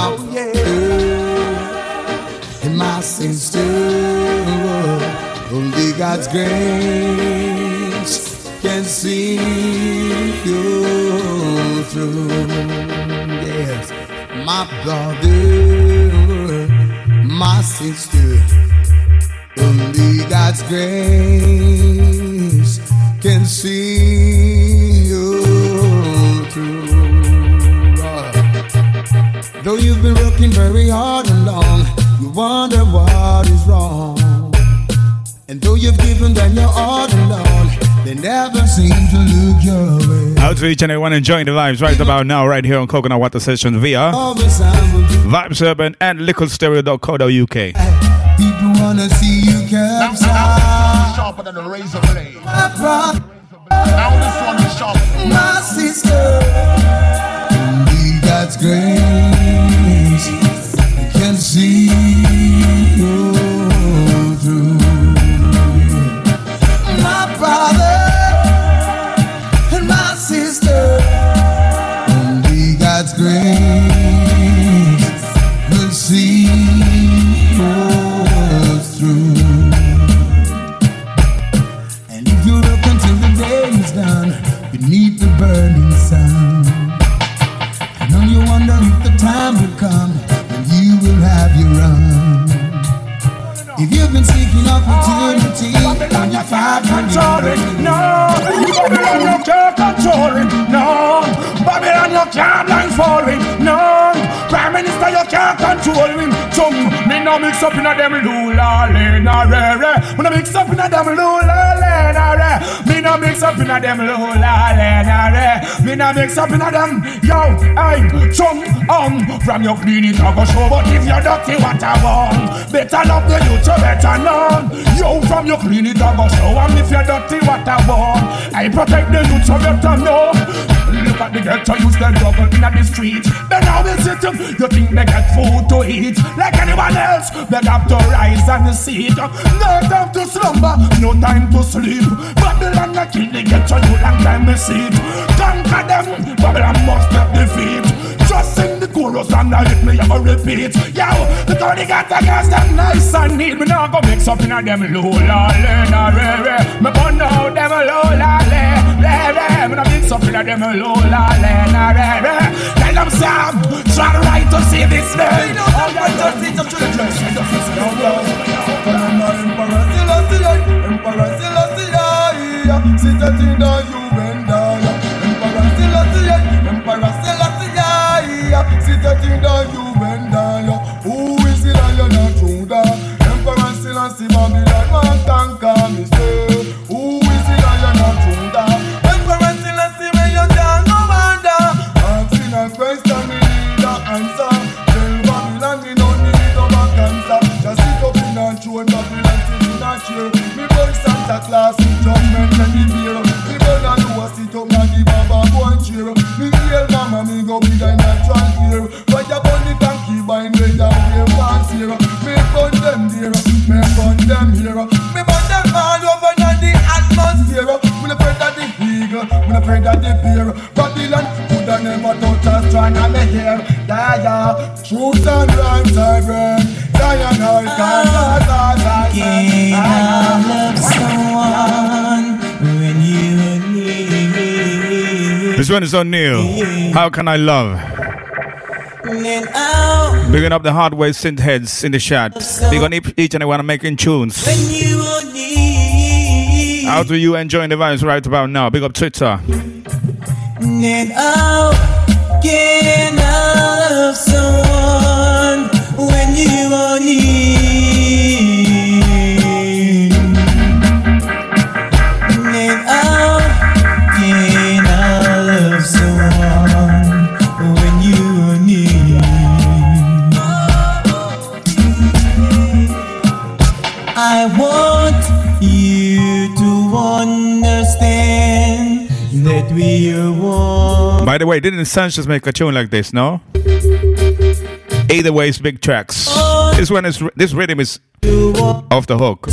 Speaker 24: oh yeah.
Speaker 9: and my sins too. Only God's grace can see you through. Yes, my brother, my sister. Only God's grace can see you through. Though you've been working very hard and long, you wonder what is wrong. And though you've given them your all alone, they never seem to look your way.
Speaker 4: Out to each and everyone enjoying the vibes right about now, right here on Coconut Water Session via
Speaker 9: All the sound will do.
Speaker 4: Vibes Urban and littlestereo.co.uk.
Speaker 9: People wanna see you capsize.
Speaker 21: Sharper than a razor blade.
Speaker 9: My brother,
Speaker 21: Now this one is sharper.
Speaker 9: my sister. Indeed, God's grace can see you My
Speaker 7: mix up in a them lula lena re. Me no mix up in a them yo, hey, chum, um. From your clean it I go show, but if you're dirty, what I want. Better love the youth, you better know. Yo, from your clean it I go show, and if you're dirty, what I want. I protect the youth, you better know. Look at the ghetto youth, they struggle in the street. They now will sit you think they get food to eat. Like anyone else, they have to rise and sit. No time to slumber, no time to sleep. Babylon, I kill the ghetto youth, long time they sit. Conquer them, Babylon must get defeat. Just sing the chorus and I hit me, go repeat. Yo, the Tony got the gas them nice and neat. Me now go mix up in a them low la le na re re. Me burn out them low la le le re. Me now mix up in a them low la le na re re. Tell them Sam, try to write to see this day. Oh, yeah, just sit up to the dress.
Speaker 9: Emperor Selassie, Emperor Selassie, sit a thing down you bend down. Emperor Selassie, Emperor Selassie, sit a thing down you need?
Speaker 4: This one is on Neil. How can I love? Bigging up the hardware synth heads in the chat. Big on each and every one making tunes. How do you enjoying the vibes right about now? Big up Twitter.
Speaker 5: Can I love someone when you are?
Speaker 4: The way, didn't Sanchez make a tune like this? No. Either way, it's big tracks. This one is this rhythm is off the hook.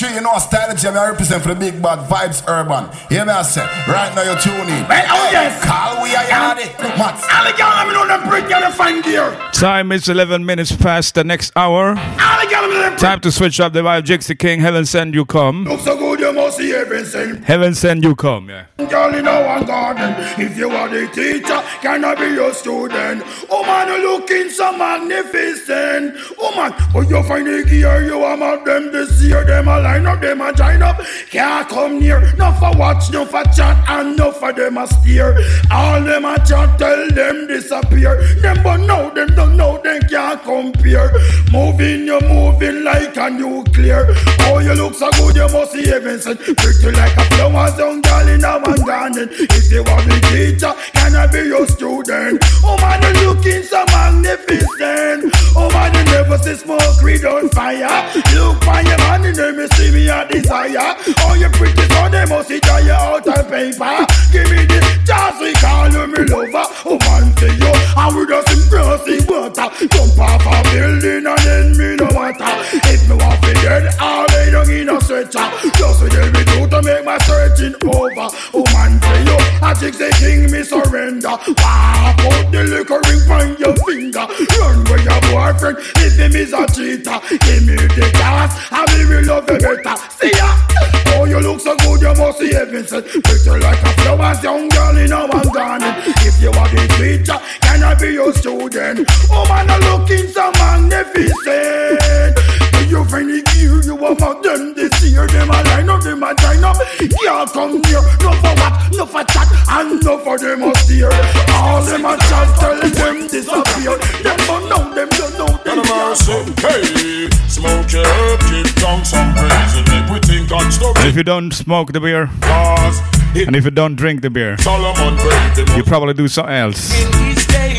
Speaker 11: Three, you know a style jam I represent for the big bad vibes urban. Hear me I say, right now you're tuning.
Speaker 7: Well, oh yes.
Speaker 11: Call we a yardy. Mats.
Speaker 7: All the girl, I'm know them pretty girl find gear.
Speaker 4: Time is 11 minutes past the next hour.
Speaker 7: All the girl, I'm know them
Speaker 4: Time to switch up the vibe. Jixie King, Heaven send you come.
Speaker 7: Look so good, you must see everything.
Speaker 4: Heaven send you come, yeah.
Speaker 7: Girl in our garden, if you are the teacher, can I be your student? Oh man, you looking so magnificent. Oh man, but you find the gear, you are of them this year, them a line up, them a join up. Can't come near, no for watch, no for chat, and no for them a steer. All them a chat, tell them disappear. Them but know, them don't know, them can't compare. Moving, you're moving like a nuclear. Oh, you look so good, you must see heaven sent. Pretty like a flowers, young girl in a one garden. If you are the teacher, can I be your student? Oh man, you looking so magnificent. Oh man, you never see smoke, read on fire. Look for your man, and then me see me a desire. Oh, you pretty so they must see you out of paper. Give me the chance, we call you me lover. Oh man, say you, and we just impress in water. Jump off a building and then me no matter. If me want to dead, I'll lay down in a stretcher. Just with every do to make my searching over. Oh man, say you, I think the king me surrender. Wow, put the liquor ring on your finger. Run with your boyfriend, if him is a cheater. Give me the gas, I will love you better. See ya. Oh, you look so good, you must see heaven sent. Pretty like a flowers, young girl in one garden. If you are the teacher, can I be your student? Oh man, I'm looking so magnificent. You find the gear, you are my them this year. Them a line up, them a join up. Yeah, come here. No for what, no for chat, and no for them a steer. All them a chat, tell them disappear. Them don't know, them don't know, them
Speaker 25: And I'm
Speaker 7: can't
Speaker 25: saying, hey, smoke your herb, give down some praise and make we think on stuff.
Speaker 4: And if you don't smoke the beer, and if you don't drink the beer,
Speaker 25: Solomon
Speaker 4: you probably do something else.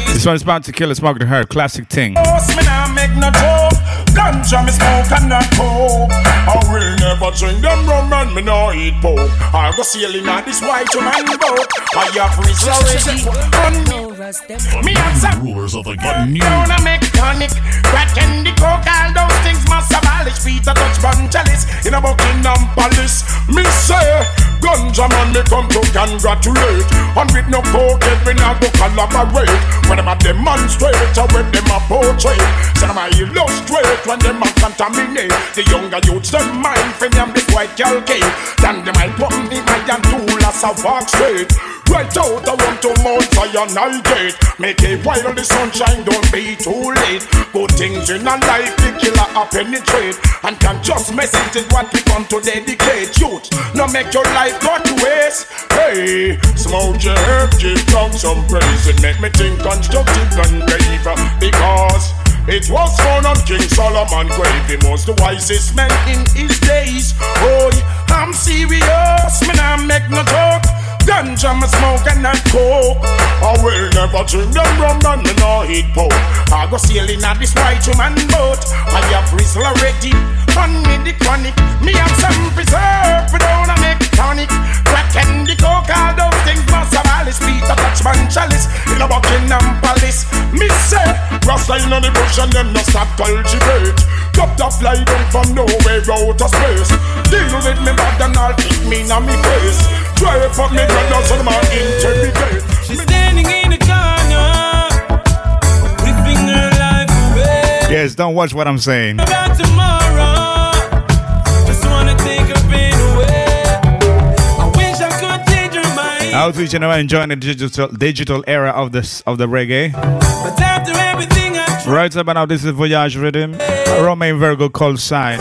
Speaker 4: This one's about to kill a smoke the herd, classic thing.
Speaker 25: Boss, me nah make no joke. Ganja me smoke and not coke. I will never drink them rum and me no eat pork. I go sailing on this white man boat. I have reached already. On me have some
Speaker 16: Rulers of the game.
Speaker 25: down a mechanic. Crack and the coke, all those things must abolish. Peter Tosh bun chalice in a Buckingham Palace. Me say, ganja man me come to congratulate. And with no coke, we not go collaborate. When them a demonstrate, or when them a portray. Say them a illustrate when them a contaminate. The younger youths, them mind for them this white calcate. Then them I put the iron tool as a walk straight. Right out I want to Mount Zion I gate Make it while the sunshine don't be too late. Good things in a life the killer a penetrate. And can just message is what we come to dedicate. Youth, no make your life go to waste. Hey, smoke your herb, give down some praise. It make me think constructive and brave Because it was found on King Solomon grave. He was the wisest man in his days. Oh, I'm serious, me nah make no joke Ganja me smoke and not coke. I will never drink them rum and me no eat pork. I go sailing on this white woman boat. I have bristle already. On me the chronic. Me have some preserve without a make tonic. Crack and the coke all those things must have Alice Peter Touchman chalice. In a Buckingham Palace. Me say Rasta in the bush and them no stop cultivate. Drop the fly down from nowhere out of space. Deal with me bad and I'll kick me in me face Try it for me brothers and my intimidate
Speaker 26: She's standing in the corner, whipping her life away.
Speaker 4: Yes, don't watch what I'm saying.
Speaker 26: About tomorrow, just wanna take her pain away. I wish I could change her mind,
Speaker 4: Outreach and I'm enjoying the digital digital era of this of the reggae.
Speaker 26: but after everything I
Speaker 4: Right about now, this is Voyage Rhythm. Romain Virgo called sign.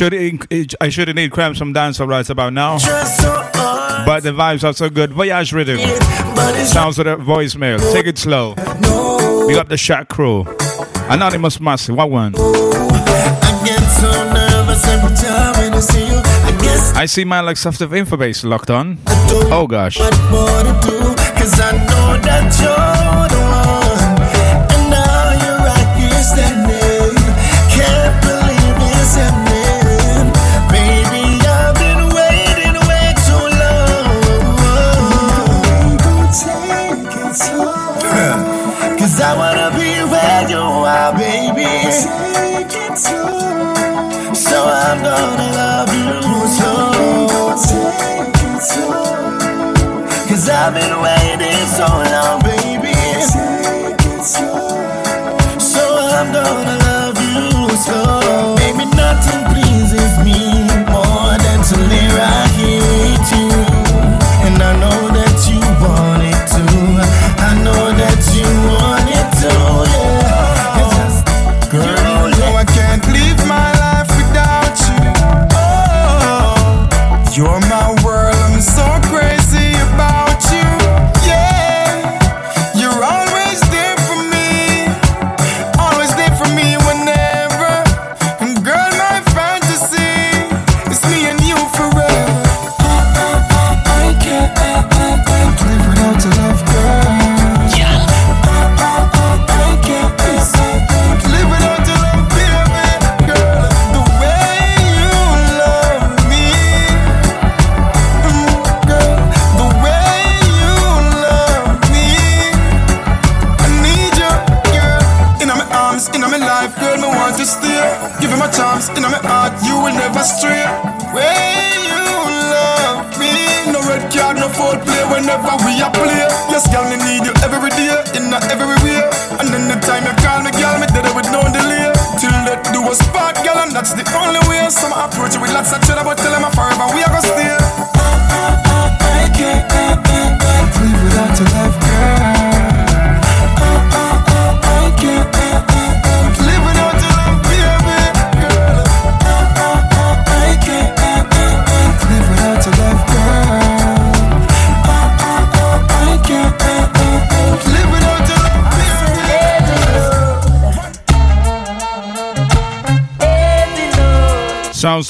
Speaker 9: should I should need cramps from dancer right about now. But the vibes are so good. Voyage rhythm. Sounds like a voicemail. Take it slow. We got the Shack Crew. Anonymous Massive. What one?
Speaker 4: I, I see
Speaker 9: my like soft of infobase locked on. Oh gosh.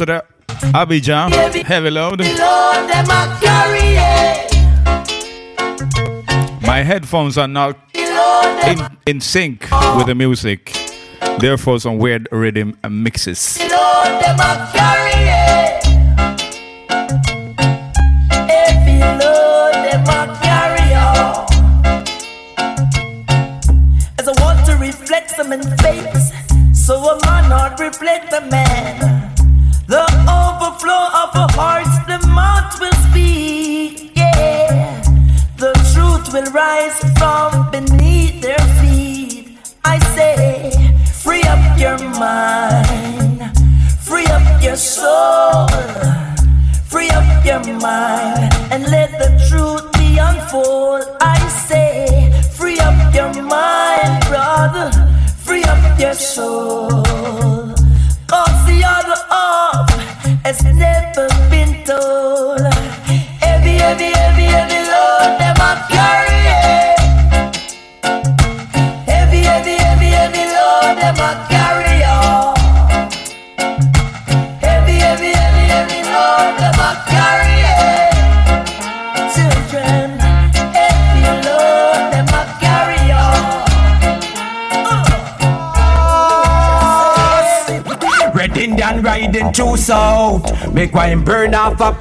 Speaker 27: to the
Speaker 9: Abidjan, heavy load. My headphones are not in, in sync with the music, therefore, some weird rhythm mixes.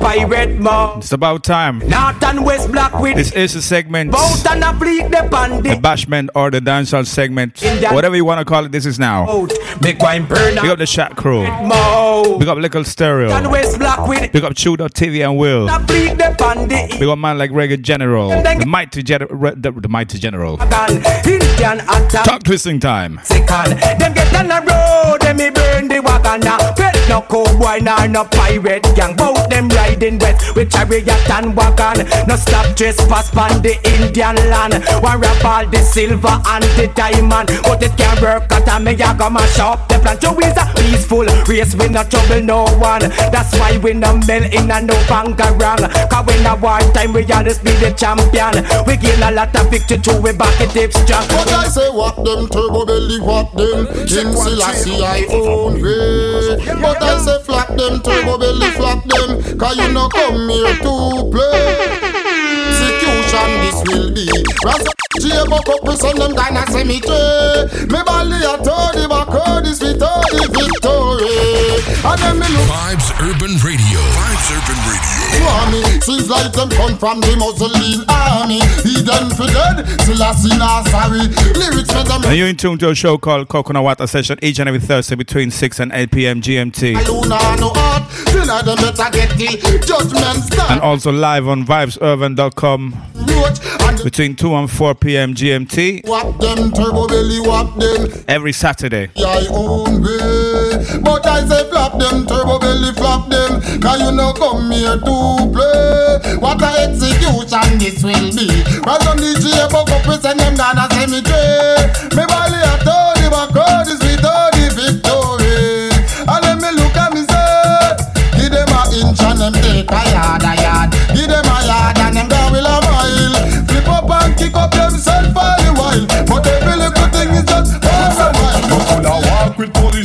Speaker 10: pirate mode.
Speaker 9: It's about time.
Speaker 10: North and West Black with
Speaker 9: This is a segment.
Speaker 10: Both and a bleak the bandit.
Speaker 9: The bashment or the dancehall segment. Whatever you want to call it, this is now.
Speaker 10: Out. Big wine burner.
Speaker 9: Big up the chat crew.
Speaker 10: Mo.
Speaker 9: Big up Little Stereo.
Speaker 10: And up Blackwood.
Speaker 9: Big up TV and Will. Big up man like Reggae General. The mighty, gen- re- the, the mighty General. Top twisting time.
Speaker 10: Second. Get on the road. Them me burn the wagon now. No cowboy nor no pirate gang. Both them riding west with chariot and wagon. No stop trespass on the Indian land. One rap all the silver and the diamond. But it can't work out and me a go mash up the plan. So is a peaceful race, we no trouble no one. That's why we no mel in a no bangarang. Cause when a war time we always be the champion. We gain a lot of victory to we back it if strong.
Speaker 21: But I say what them turbo belly, what them King Selassie I own way. But I say flap them, turbo belly flap them, cause you no come here to play. Will be. Buck up with them Ghana cemetery. Me bally a toady back out this all the victory. And then me look
Speaker 16: Vibes Urban Radio. Vibes Urban Radio.
Speaker 21: Army, seems like them come from the Muslim army. He done for dead, still I see now sorry. Lyrics for them.
Speaker 4: And you're in tune to a show called Coconut Water Session each and every Thursday between 6 and 8 p.m. GMT.
Speaker 21: You know no heart, deny them better get the judgment stand.
Speaker 4: And also live on vibesurban.com between 2 and 4 p.m. GMT
Speaker 21: What them turbo belly, what them
Speaker 4: every Saturday.
Speaker 21: But flap them, turbo belly flap them. Cause you know come here to play. What a execution this will be. Cause on the G buck up with them Ghana cemetery. Me bally a him a crowd is with the victory. And then me look at me say, give them a inch and them take a yard a yard. Give them a yard and them go will a mile. Flip up and kick up themself all the while. But every little thing is just for a while.
Speaker 7: You coulda walk with police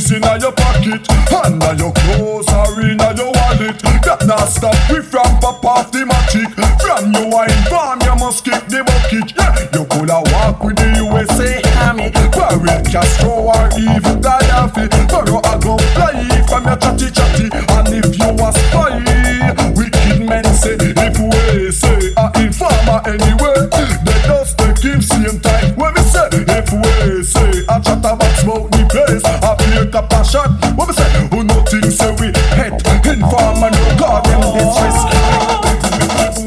Speaker 7: pocket, under your clothes or in your wallet. That not stop we from pop off the magic. From your wine farm, you must kick the bucket. Yeah, you coulda walk with the USA Army, Fidel Castro or even Gaddafi. Pharaoh a go fly from your chatty chatty, and if you a spy, wicked men say if we say a informer anyway, they just take him same time. When me say if we say a chatterbox about the place, a fake a passion. When me say who nothing say we head informer no God them disrespect.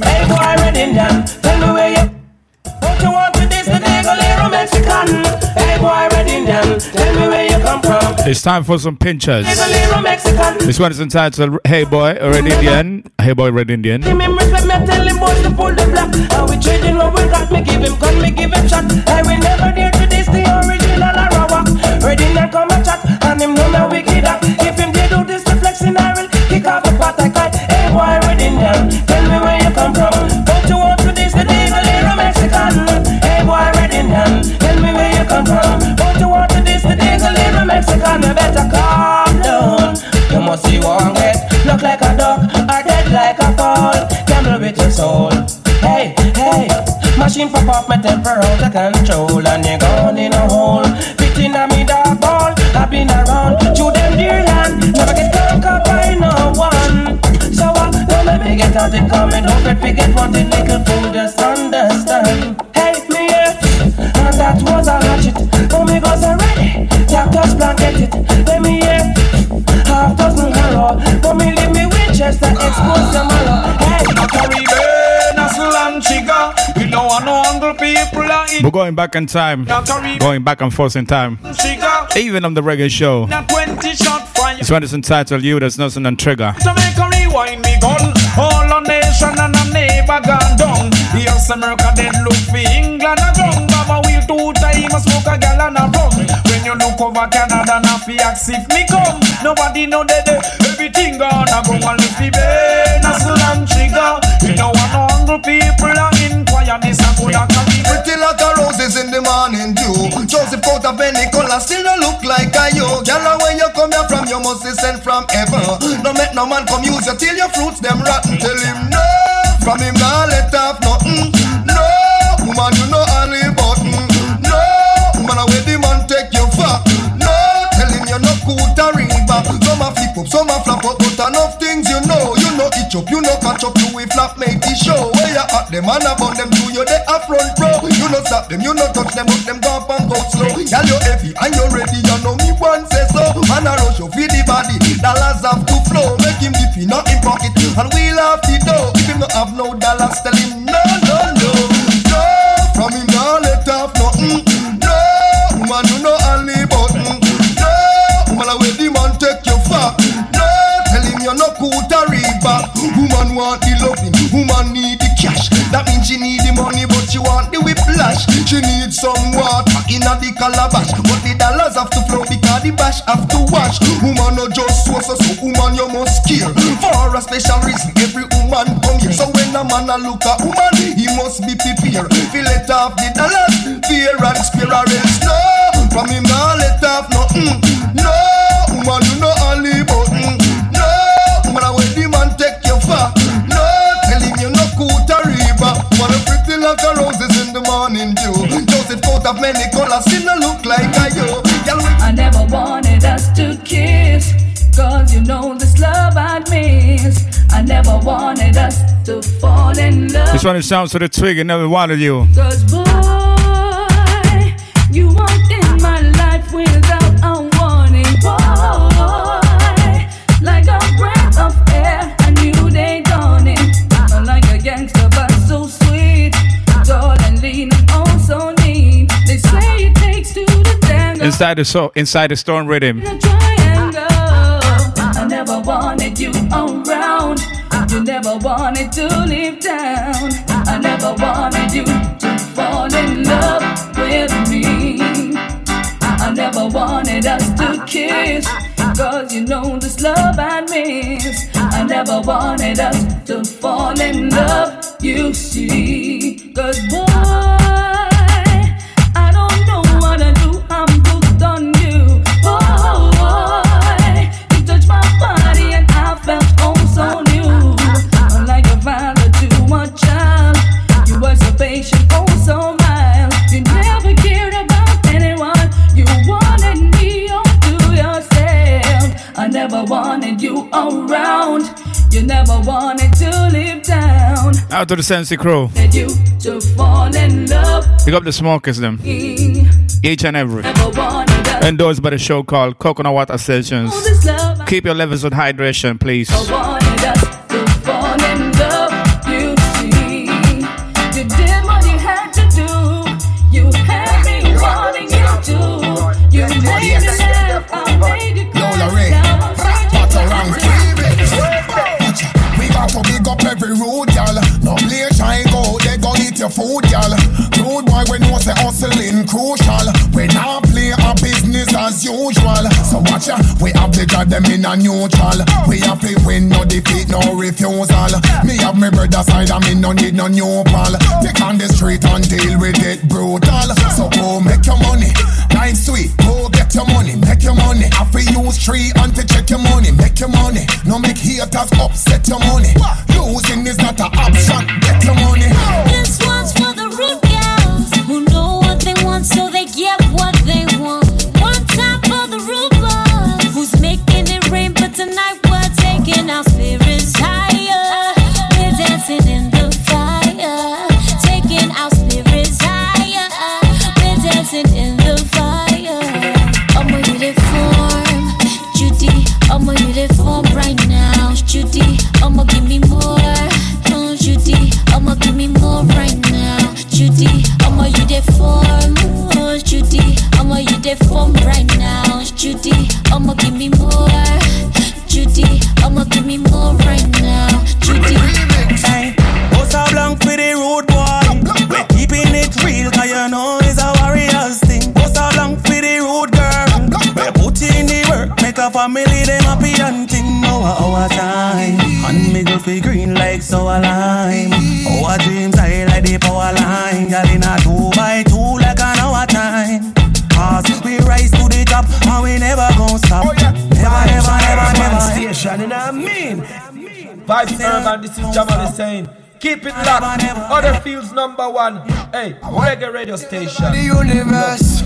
Speaker 28: Hey boy, red Indian, tell me where you. What you want with this? The Negolero Mexican. Hey boy, red Indian, tell me where you come from.
Speaker 4: It's time for some pinchers. This one is entitled Hey Boy, Red Indian. Hey Boy, Red Indian.
Speaker 28: Give him respect, me tell him boys to pull the block. And we trading what we got, me give him gun, me give him shot. I will never dare to this the original Arawak. Red Indian come and chat, and him know now wicked act. If him did do this reflexing, I will kick off the pot I cry. Hey boy, Red Indian, tell me where you come from. Don't you want to this the Negolero Mexican? Hey boy, Red Indian, tell me where you come from. Don't you want to this the Negolero Mexican? You better calm down. You must see one get look like a duck or dead like a fall. Gamble with your soul. Hey, hey, machine pop off my temper out of control and you're gone in. Let me get out it coming. Don't let me get one thing fool. Just understand. Hey, me yeah, and that was a hatchet. Oh me goes already. Doctor's blanket it. Let me yeah, half dozen harrow. But me leave me Winchester expose tomorrow. Hey,
Speaker 7: Caribbean, a slam chica. We don't want no hungry people are
Speaker 4: We're going back in time, going back and forth in time, even on the reggae show.
Speaker 7: Na 20 shot fire.
Speaker 4: This one is entitled You, There's Nothing and Trigger.
Speaker 7: To make a rewind me gun All a nation and a neighbor gone down. Here's America dead look for England a drum Baba wheel two time a smoke a gal and a rum. When you look over Canada na fi ask if me come. Nobody know that everything gonna go and lift the bed A slam trigger You know want no hungry people a inquire this a good a
Speaker 21: Pretty lot of roses in the morning dew. Joseph coat of any color still no look like a you. Girl, when you you must be sent from heaven. No make no man come use you till your fruits them rotten. Tell him no, from him nah let off nothing. No, woman you know only button. No, woman away the man take you far. No, tell him you're not cool to river Some a flip up, some a flap up But enough things you know. You know itch up, you know catch up You will flap make the show. Where you at them and about them to you they a front row? You know stop them, you know touch them But them go up and go slow. Girl you heavy and you ready and I rush you feed the body. Dollars have to flow. Make him dip in not in pocket. And we'll have the dough. If him not have no dollars, tell him no, no, no. No, from him now let off no. Mm, no, woman you know only button. No, woman away the man take your fuck? No,
Speaker 29: tell him you're not cool to Who Woman want the loving. Woman need the cash. That means she need the money but she want the whiplash. She needs some water in a the calabash. But man a
Speaker 30: look
Speaker 4: at one is sounds to the twig and never wanted you.
Speaker 30: Cause boy, you walked in my life without a warning. Boy, like a breath of air, I knew they dawning. Not like a gangster, but so sweet. Tall and lean and oh so neat. They say it takes two to tango.
Speaker 4: Inside the so inside the storm rhythm.
Speaker 30: I never wanted you around. You never wanted to leave us to kiss. Cause you know this love I miss. I never wanted us to fall in love, you see. Cause boy, down.
Speaker 4: Out to the Sensi crew.
Speaker 30: You to fall in love.
Speaker 4: Pick up the smokers them. Mm. Each and every.
Speaker 30: Never wanted us.
Speaker 4: Endorsed by the show called Coconut Water Sessions. Keep your levels of hydration, please.
Speaker 9: Your y'all. Road boy, we know say hustling crucial. We now play our business as usual. So watch ya, we have the god them in a neutral. We happy win, no defeat, no refusal. Me have my brother side, and me no need no new pal. Take on the street and deal with it brutal. So go make your money, life sweet. Go get your money, make your money. Have to use tree and to check your money, make your money. No make haters upset your money. Losing is not an option. Get your money.
Speaker 3: This one's for the rude
Speaker 31: Vibes Urban, this is Jamal is saying. Keep it locked. Other fields number one. Hey, reggae radio station.
Speaker 15: The universe.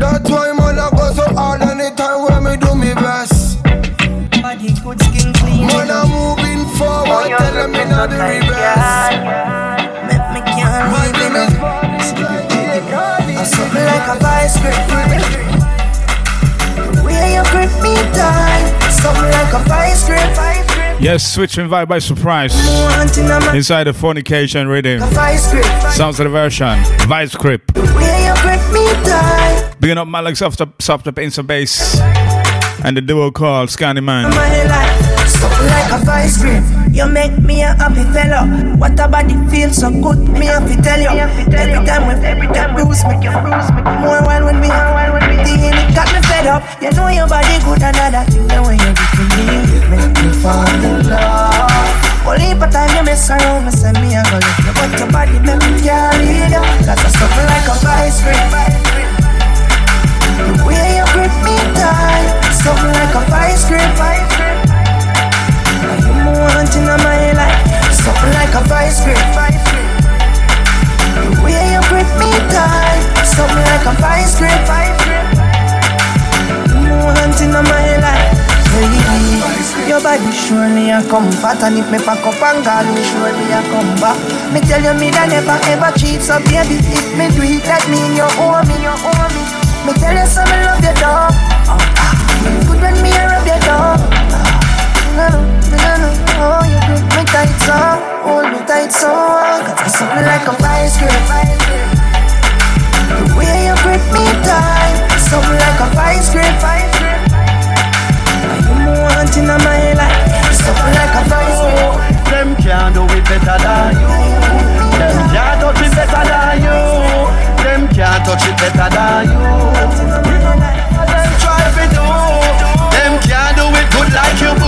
Speaker 15: That's why man I go so hard anytime when me do me best.
Speaker 3: Body good, skin clean.
Speaker 15: Man I'm moving forward, tell them me not the reverse.
Speaker 3: Make me can't leave it.
Speaker 15: I'm something like a vice grip.
Speaker 3: Where you grip me tight,
Speaker 15: something like a vice grip.
Speaker 4: Yes, switching vibe by surprise. Inside the fornication rhythm. Sounds of the version. Vice grip. Bigging up Malik soft up, soft up in some bass. And the duo called Scanny Man.
Speaker 15: My life,
Speaker 5: Something like a vice grip. You make me a happy fellow. What a body feels so good. Me have to tell you. Every time we every time bruise me, bruise me. More wild when me, the it got me fed up. You know your body good another thing. The way you give to me, make me fall in love. Only but time you mess around, me say me a go lift you, but your body make me carry you. Cause I something like a vice grip. The way you grip me tight, something like a vice grip. Now you want in my life, something like a vice grip. The way you grip me tight, something like a vice grip. You want in my life. Baby, your body surely a fat And if me pack up and call me surely a come back. Me tell you me that never ever cheat So baby, if me do it that mean you owe me, you owe me. Me tell you some me love you dog. Good when me rub your dog. No, no, oh you grip me tight so Hold me tight so something like a vice grip The way you grip me tight Something like a vice grip want in my life. Something like a vice. grip.
Speaker 20: Them can't do it better than you. Them can't touch it better than you. Them can't touch it better than you. Them try to do. Them can't do it good like you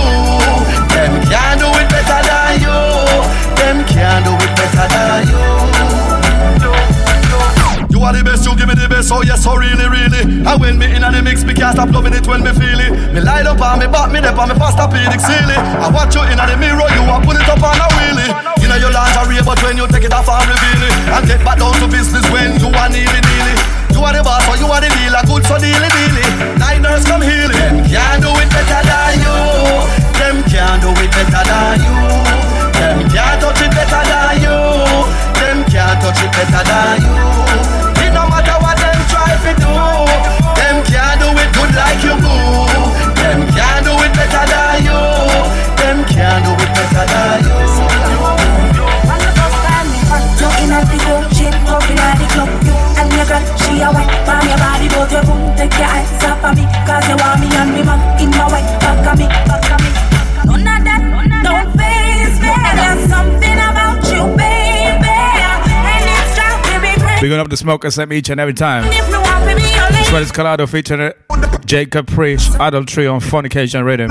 Speaker 20: are the best, you give me the best, oh yes, so really, really. And when me in the mix, me can't stop loving it when me feel it. Me light up on me back, me dip on me Posturepedic Sealy. I watch you in the mirror, you are put it up on a wheelie. You know your lingerie, but when you take it off, I reveal it. And get back down to business when you are neely, neely. You are the boss, or you are the dealer, good so dealy, dealy. Niners come healing. Can't do it better than you. Them can't do it better than you. Them can't touch it better than you. Them can't touch it better than you fi do. Them can't do it good like you do. Them can't do it better than you. Them can't do it better than you. You in a big old shit, up in the club You and your girl, she a wine From your body, both your boom Take your eyes off of me Cause you want me and me man In my way, back of me, back of me None of that, don't face me There's something about you, baby And it's driving me crazy
Speaker 4: Big up the smokers at each and every time. This one is Colado featuring Jacob Pre, Adultery on Fornication Rhythm.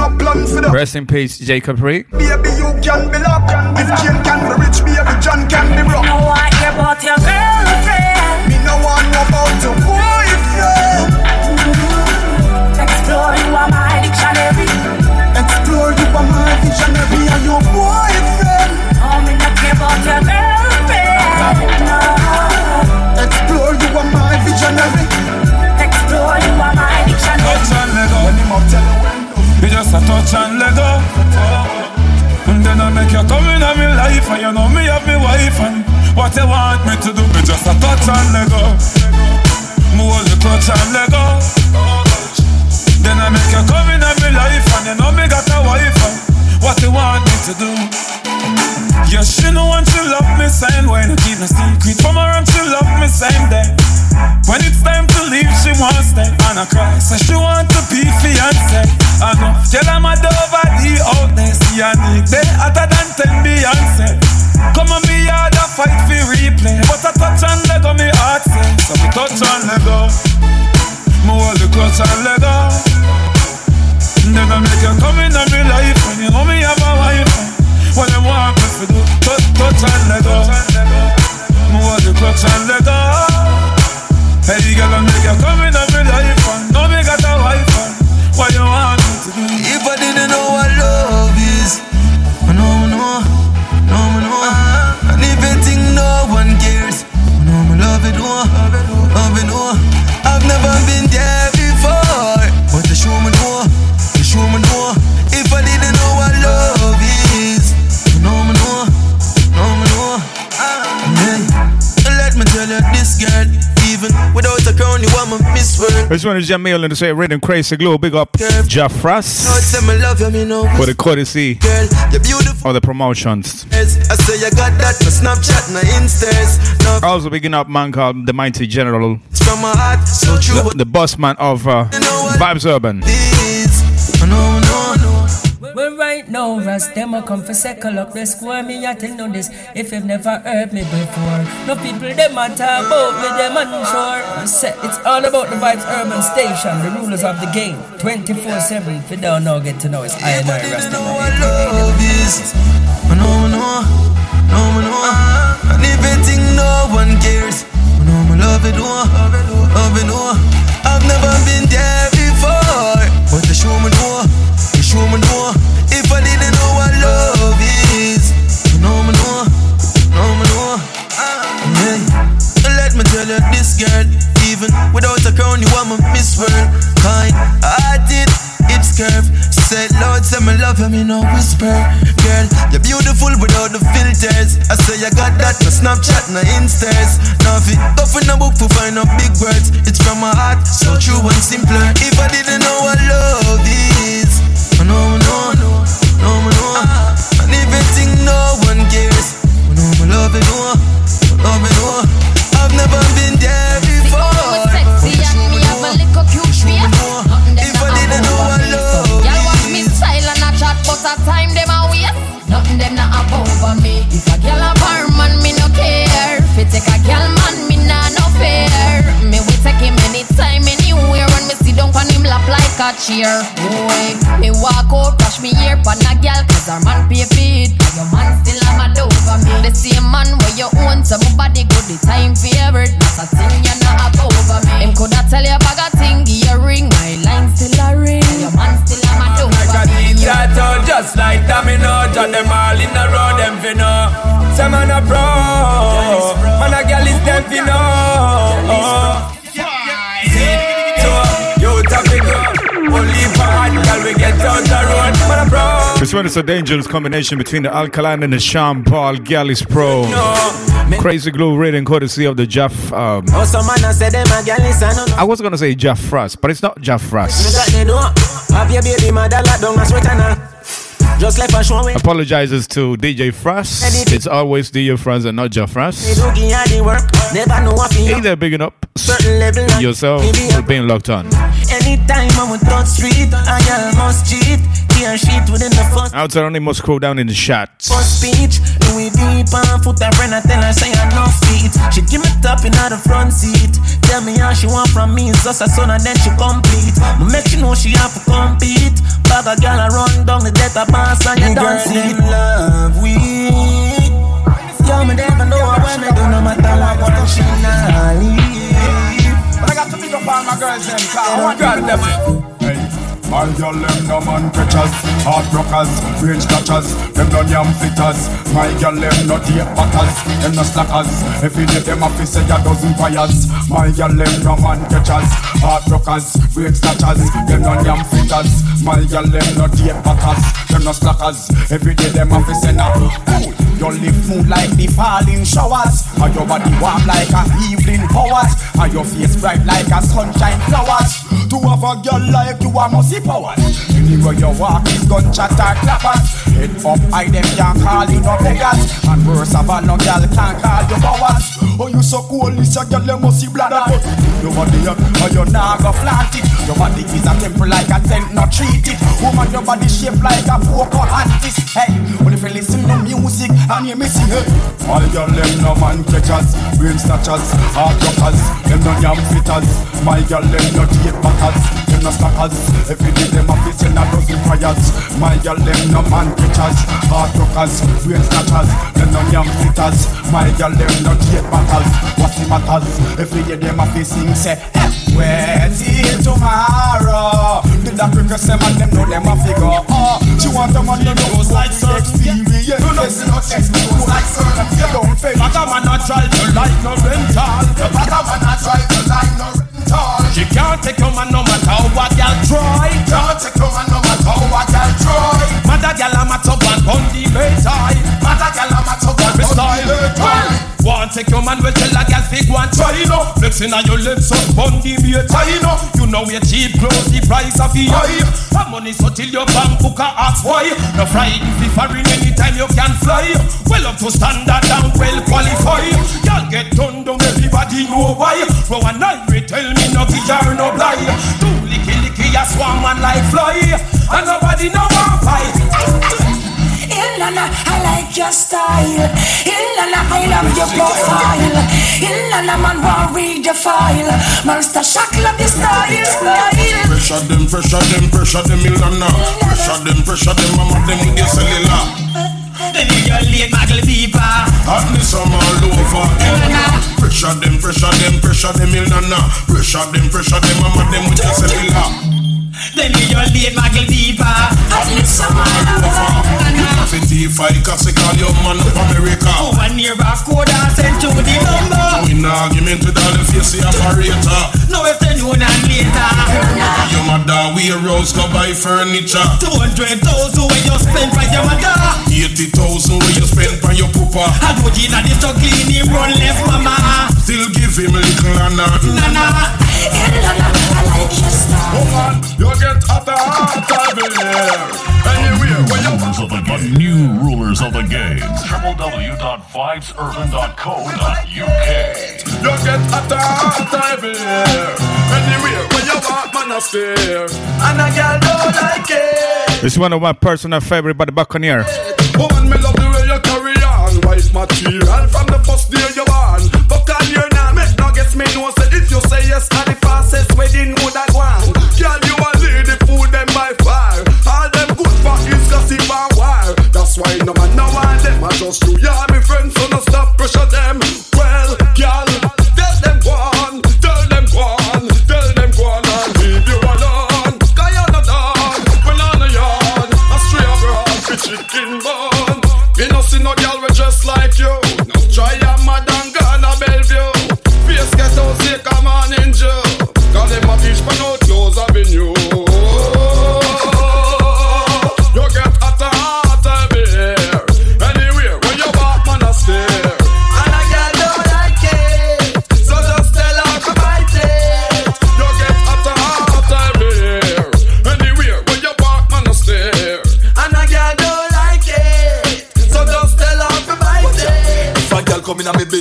Speaker 4: Rest in peace, Jacob Pre.
Speaker 29: Baby, you can be loved. If Jane can be rich, baby, John can be broke.
Speaker 5: No one care about your
Speaker 7: what you want me to do Me just a touch and let go Move the touch and let go Then I make you come in my life And you know me got a wife And what you want me to do Yes, she know want to love me same way. No keep no secret from her and she love me same day. When it's time to leave, she wants stay. And I cry, so she want to be fiance. I know, tell her my over the out there. See a nick they hotter than 10 Beyonce. Come on, me yard a fight for replay. But I touch and let go, me heart say. So me touch and let go. Me hold the clutch and let go. Then I make you come in on me life. When you know me have a wife. What them want me to do Touch, touch and let go Move the clutch and let go Hey girl, I make you come in life me got
Speaker 20: my miss world.
Speaker 4: This one is Jamil and to say and Crazy Glow. Big up Jaffras for the courtesy of the promotions.
Speaker 20: I say you got that for Snapchat and Instas.
Speaker 4: No. Also bigging up man called the Mighty General.
Speaker 20: From my heart, so true.
Speaker 4: The, the boss man of uh, Vibes Urban.
Speaker 7: Right
Speaker 32: no rust. Them a come for second up. They square me, I tell no this. If you've never heard me before, no people them a talk about me, them unsure. It's all about the vibes urban station, the rulers of the game. 24 7. If you don't know, get to know. It's I and I Rasta.
Speaker 33: love is. I know, I know, no, I know. And if you think no one cares, I know I love it, oh, love it, oh. I've never been there crown, you are my Miss World. Kind hearted, hips curve. Say, Lord, say me love you, me no whisper. Girl, you're beautiful without the filters. I say I got that, no Snapchat, no Instas. Now if it go for no book to find out big words, it's from my heart, so true and simpler. If I didn't know what love is, I know, I know, I know, no, I know. And if think no one cares, I know I love oh, love it, oh. I've never been there
Speaker 34: like a. Boy, me walk out, brush me ear pan a girl, cause her man pay feed. Your man still have a dope for me. The same man where you own, so my body good, the time favorite. That's a thing you not above me. Him coulda tell you bag a thing, give you ring, my line still a ring. Your man still have a dope
Speaker 7: Like
Speaker 34: for
Speaker 7: a
Speaker 34: me.
Speaker 7: teacher told just like domino Jot them all in a row, them fi know Say man a pro Man a girl is them fi girl we get out the road Man a
Speaker 4: This one is a dangerous combination between the Alkaline and the Sean Paul Gallis Pro. Crazy glue rating courtesy of the Jeff. Um,
Speaker 35: Oh, some man a say them a girl is a no no.
Speaker 4: I was gonna say Jeff Frost, but it's not Jeff Frost.
Speaker 35: Just a show with.
Speaker 4: Apologizes to DJ Frost. It's always DJ Frost and not Jeff Frost.
Speaker 35: do give you the work. Never know what.
Speaker 4: Either bigging up
Speaker 35: Certain level. now.
Speaker 4: yourself or being locked on.
Speaker 35: Anytime I'm on third street, I almost cheat. Tear sheet within the first
Speaker 4: Outside only must scroll down in the shots.
Speaker 35: first speech. Louis deep and foot a friend. I tell her say I no feet. She give me top in the front seat. Tell me how she want from me. It's just a son and then she complete. Make she know she have to compete. Bag a girl a run down the death of boss and you don't see it. love we. Yo, me never know what me do no matter what one she not leave.
Speaker 19: But I got to pick up all my girls them cause I want
Speaker 7: God
Speaker 19: them. All y'all them no man catchers, hard rockers, range catchers, them no yam fitters. My girl them no deep batters, them no slackers. Every day them a fi say a dozen fires. My girl them no man catchers, hard rockers, range catchers, them no yam fitters. My girl them no deep batters, them no slackers. Every day them a fi say na cool. You live smooth like the falling showers And your body warm like a evening powers And your face bright like a sunshine flowers To have a girl like you a must see powers Anywhere you walk gunshot or clappers Head up high them can't call you no beggars And worse of all no girl can't call you powers. Oh you so cool this a girl you must see blood But your body up or you nah go flaunt it. Your body is a temple like a tent not treat it. Woman your body shaped like a poker artist. Hey, well if you listen to music and me sing. It All girl them no man catchers Brain snatchers, hard rockers. Them no yam fitters. My girl them no date backers Them no slackers Every day them a fi send a dozen fires. My girl them no man catchers Hard rockers, brain snatchers Them no yam fitters My girl them no date backers What's the matters? Every day them a fi sing say eh, Wait till tomorrow. The doctor cause them and them know them a figure. Oh, She want a man you know like experience. You know see no experience like certain You don't fail But a man not drive you like no rental But a man not drive you like no rental She can't take your man no matter what y'all try. Can't take your man no matter what y'all try. Mother gal a matter one on the bedside Mother gal a matter one on the want take your man, well tell a gal fig one try no Flexing on your lips up on the beer tie no You know we cheap clothes, the price of the high Have money so till your bank book a ask why. No frightened if foreign anytime you can fly. Well up to standard and well qualified. Y'all get done down everybody know why. Row and I tell me no guitar no lie. Too licky licky
Speaker 10: a swarm man like fly, and nobody know one fight.
Speaker 20: Ilana, I like your style. Ilana, I love your profile. Ilana, man, want read your file. Monster shock, love your style, style.
Speaker 29: Pressure them, pressure them, pressure them, Ilana. Pressure them, pressure them, mama them with your cellular.
Speaker 10: Then you your late muggle people.
Speaker 29: Hotness I'm all over. Pressure them, pressure them, pressure them, Ilana. Pressure them, pressure them, mama them with your cellular.
Speaker 10: Then you your late muggle people.
Speaker 20: Hotness I'm all over.
Speaker 29: Fifty five, cause they call your man up America.
Speaker 10: Over near back code and send to the number.
Speaker 29: We in argument with all the face operator.
Speaker 10: No, if they know that later.
Speaker 29: Your mother we a rose go buy furniture.
Speaker 10: Two hundred thousand when you spend for your mother.
Speaker 29: Eighty thousand where you spend for your papa.
Speaker 10: I go in and this clean him run left mama.
Speaker 29: Still give him a little nana.
Speaker 10: Nana.
Speaker 20: Ilana, I like your style.
Speaker 29: Man, you get hotter, hotter here. Anywhere where you
Speaker 33: Rulers of the. New rulers of the game. www.vibesurban.co.uk.
Speaker 29: You get hotter, hotter everywhere. Anywhere where you walk, man, I stare. And a girl don't like it.
Speaker 4: This is one of my personal favorite by the Buccaneer.
Speaker 29: Woman, me love the way you carry on. Wife material from the first day you born. But can you now make no guess me know say if you say yes, and fastest wedding would I want. Girl, you a lady, fool them by fire. All them good for is gossip and wire. That's why no man no want them. I just you, yeah, me friends, so no stop pressure them.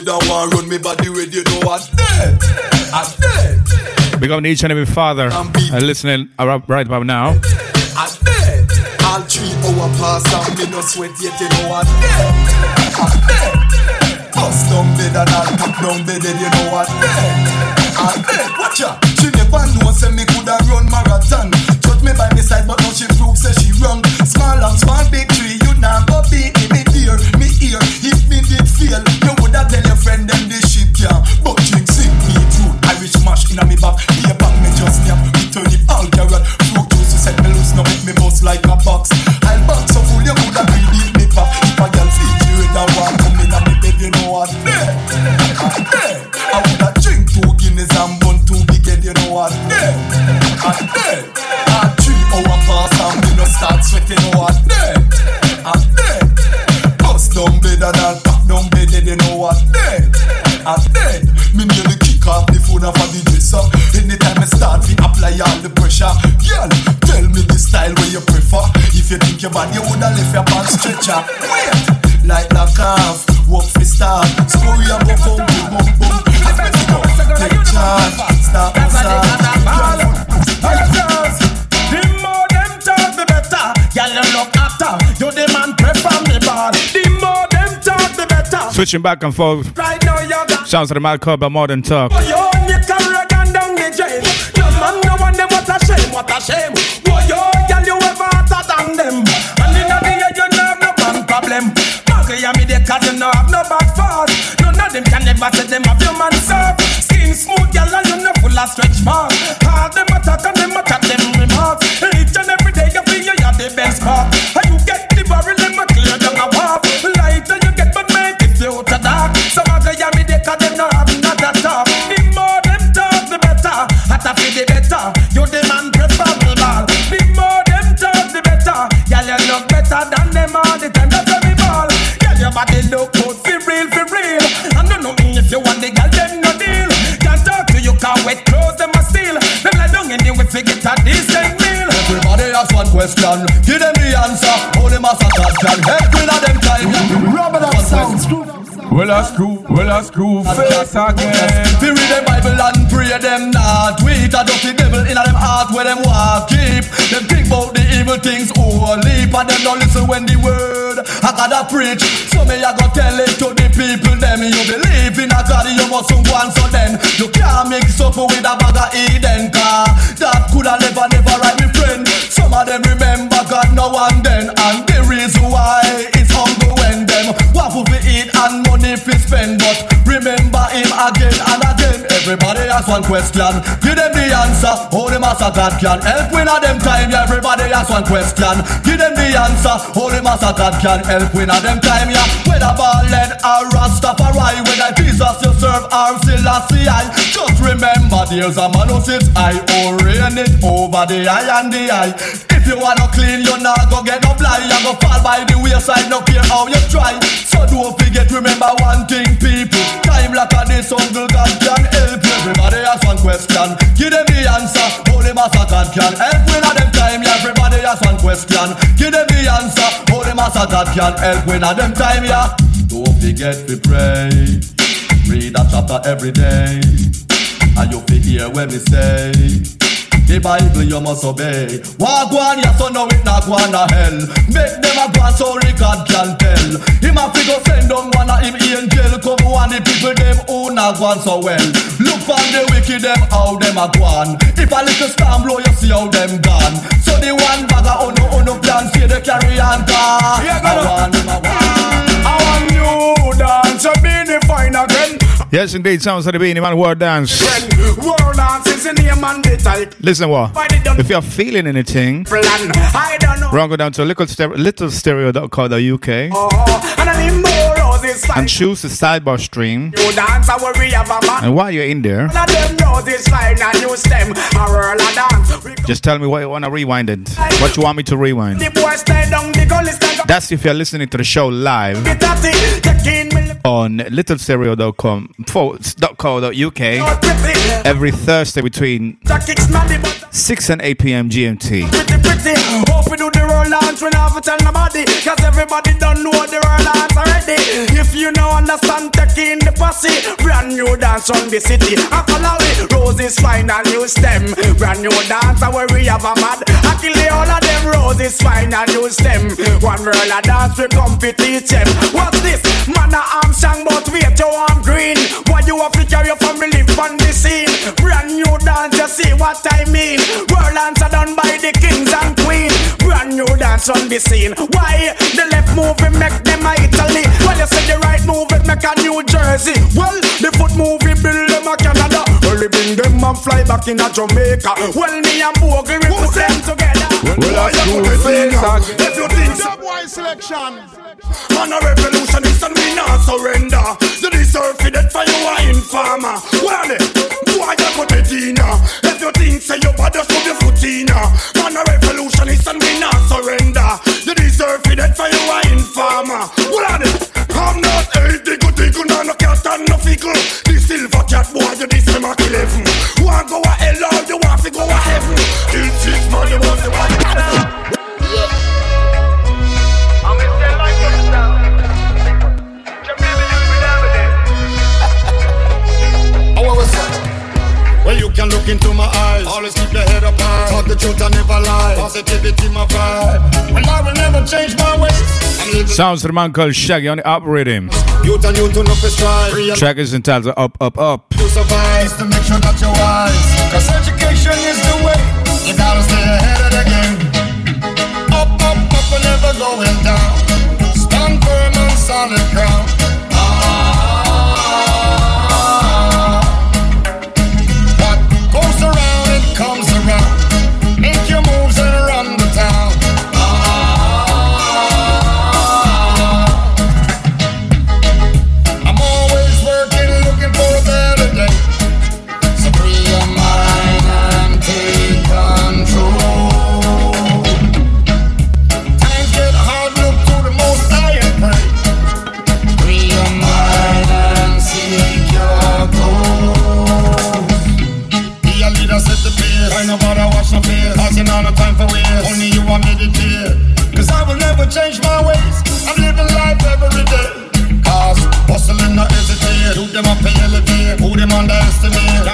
Speaker 29: Come in and me bed want run me body with you know what? Dead, I'm dead.
Speaker 4: Big up each and every father uh, listening uh, right about now.
Speaker 29: I'm dead. All three hour pass and me no sweat yet, you know what? Dead. I'm dead. Bust down bed and I'll pop down bed, then you know what? Dead. I'm dead. Watch out. She never know say me coulda run marathon. Judge me by me side, but now she prove say she wrong. Small and small big tree, apply all the pressure. Girl, tell me the style where you prefer. If you think your body woulda left your pants stretcher. Wait, like the calf, walk for start. Story about come boom boom boom. As me go, take charge, stop and start.
Speaker 10: The more them talk, the better. Girl, you look after. You the man prefer me ball. The more them talk, the better.
Speaker 4: Switching back and forth.
Speaker 10: Right now you got.
Speaker 4: Sounds of the Mad Club, but modern talk.
Speaker 10: Oh, shame, well, Screwface again.
Speaker 36: We read the Bible and pray them not. We a dirty devil in them heart where them walk keep. Them think about the evil things only, but them don't listen when the word I gotta preach. So me I go tell it to the people them. You believe in a God, you must want so then you can't mix up with a bag of Eden car. That coulda never, never right, me friend. Some of them remember God now and then, and the Has one question, give them the answer. The master God can help win at them time. Yeah, everybody has one question, give them the answer. The master God can help win at them time. Yeah, whether Ballad or Rastafari, whether Jesus you serve or Selassie, I just remember there's a man who sits high, it over the eye and the eye. If you wanna clean, you're not gonna get no blind. You go fall by the wayside, no care how you try. So don't forget, remember one thing, people. Time like a this, Uncle God can help you. Everybody has one question, give them the answer. Holy Master God can help when at them time. Yeah, everybody has one question, give them the answer. Holy Master God can help when at them time. Yeah, don't forget to pray. Read a chapter every day. And you fi hear when we say the Bible you must obey. One, yes or no, it not go to hell. Make them a go so God can tell. Him a fi go send down one of him angel. Come one the people them who not go on so well. Look on the wicked them how them a go on. If a little storm blow, you see how them gone. So the one bag of uno uno plan see the carry on car. I want him a.
Speaker 10: I want you dance, be the fine again.
Speaker 4: Yes, indeed. Sounds like the Beenie Man World Dance.
Speaker 10: World dance is the name and the type.
Speaker 4: Listen, what? If you're feeling anything,
Speaker 10: Plan. I don't know.
Speaker 4: run go down to little stereo, littlestereo.co.uk
Speaker 10: Oh, and I need more roses.
Speaker 4: And choose the sidebar stream.
Speaker 10: You dance, I worry have a man.
Speaker 4: And while you're in there,
Speaker 10: All of them roses fine and you stem. A whirl a dance. We
Speaker 4: just tell me what you want to rewind it. What you want me to rewind.
Speaker 10: The boys stay down, the gully stand up.
Speaker 4: That's if you're listening to the show live
Speaker 10: Get at it, take in me.
Speaker 4: on littlestereo.com .co.uk every Thursday between
Speaker 10: Jack kicks smelly, but
Speaker 4: 6 and 8 p.m. GMT.
Speaker 10: Hope we to tell nobody. Cause everybody don't know the roll dance already. If you know understand, take in the posse. Brand new dance on the city. I follow it. Roses fine and new stem. Brand new dance, where we have a mad. I kill the all of them roses fine and new stem. One a dance, we come to teach them. What's this? Man, arm strong, but wait, your arm green. Why you have to carry your family live on the scene? Brand new dance, you see what I mean? World dance are done by the kings and queen. Brand new dance on the scene. Why? The left move it make them a Italy. Well, you say the right move it make a New Jersey. Well, the foot move it build them a Canada. Well, we bring them and fly back in a Jamaica. Well, me and Bogle we put them together.
Speaker 29: Well, I
Speaker 10: you
Speaker 29: do face again.
Speaker 10: If you think so,
Speaker 29: Boy selection.
Speaker 10: Man a revolutionist and we not surrender You deserve for that for you a informer Well, boy you put it in. If you think say you bad just put your foot in. Man a revolutionist and we not surrender You deserve for that for you a informer Well,
Speaker 21: eyes. Always keep your head up high. Talk the truth, I never lie. Positivity, my vibe. Well, I will never change my ways.
Speaker 4: Sounds of the man called Shaggy on the up rhythm.
Speaker 21: youth and youth enough to strive.
Speaker 4: Track is entitled Up, Up, Up.
Speaker 21: to survive. To make sure that you're wise. Cause education is the way. You gotta stay ahead of the game. Up, up, up, and never going down. Stand firm on solid ground.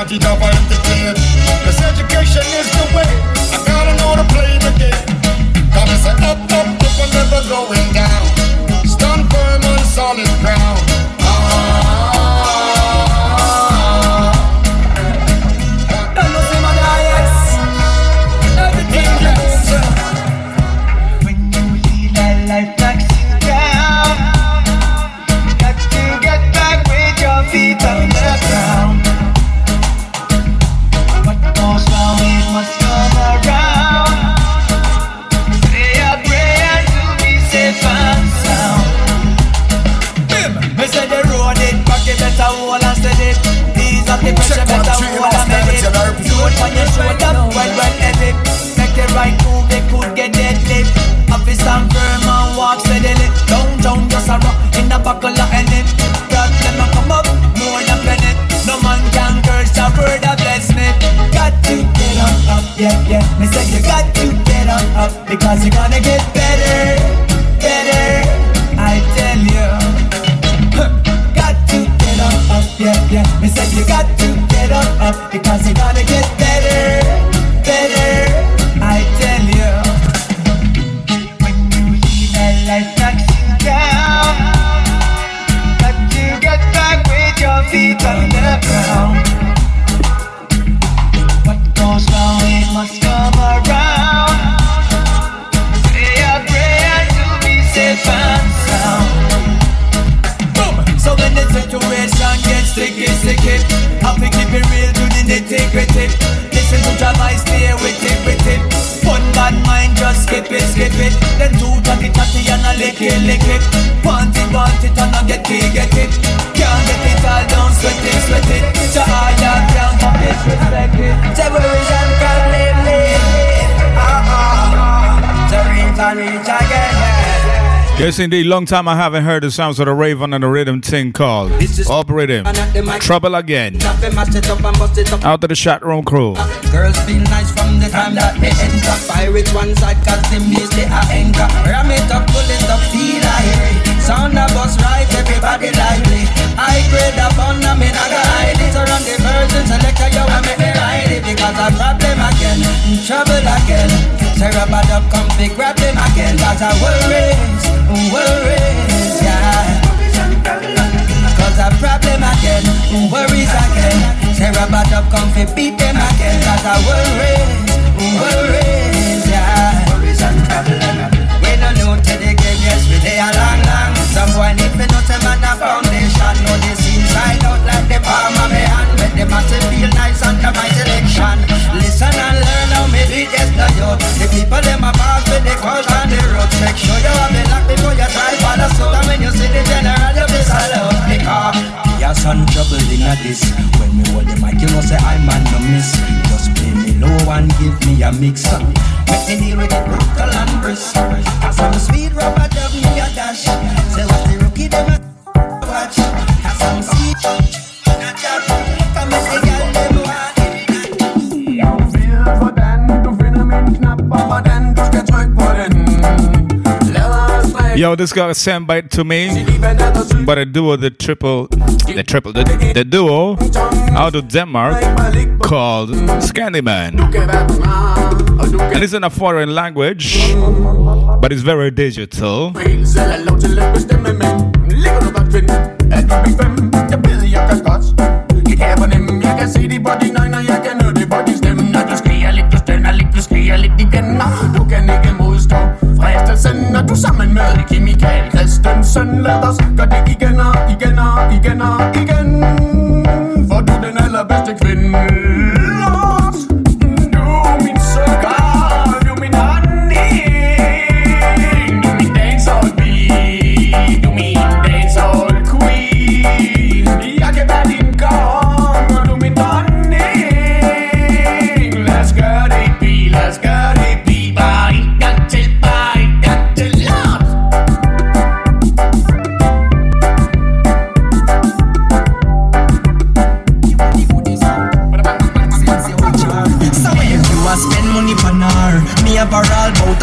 Speaker 21: Can't teach how to entertain. Cause education is the way. I gotta know to play the game. Gotta say up, up, up and never going down. Stand firm on solid ground.
Speaker 37: Rock in a buckle of any. Problem a come up more than penny. No man can curse a word that bless me. Got to get on up, yeah yeah. Me say you got to get on up because you're gonna get better, better. I tell you. Got to get on up, yeah, yeah. Me say you got to get on up because you're gonna get better, skip it, skip it. Then two
Speaker 4: Yes, indeed. Long time I haven't heard the sounds of the Raven and the rhythm thing called Up Rhythm. Trouble Again. Out to the chat room crew.
Speaker 5: Girls feel nice from the time that they enter. Pirate one side cause them needs they are anchor. Ram it up, pull it up, feel I Sound of us right, everybody lively. I grade up on them in a hide it. Around the version, select a yo, I make me ride it. Because I problem again, trouble again. Bad up, come fi grab them again. Cause I worries, worries, yeah. Cause a problem again, worries again. Bad up, come fi beat them again. Cause I worries, worries, yeah. We no new to the game, yes, we dey a long, long. Some boy need know them on a foundation. Know this inside out like the palm of my hand. Make them have to feel nice under my selection. Listen and yo. The people them a pass with the coach on the road. Make sure you have the lock before you try for the soul. And when you see the general, you be salute. Because your son trouble in a this. When me hold the mic, you know say I man no miss. Just play me low and give me a mix. Make me deal with it brutal and brisk. I'm sweet rubber dub me a dash. Say what the rookie them a watch.
Speaker 4: Yo, this got sent by to me by the duo, the triple, the triple, the, the duo out of Denmark called Scandyman. And it's in a foreign language, but it's very digital.
Speaker 24: Fristelsen Når du sammen med Kim Michael Christensen. Lad os gøre det igen og igen og igen og igen. For du er den allerbedste kvinde.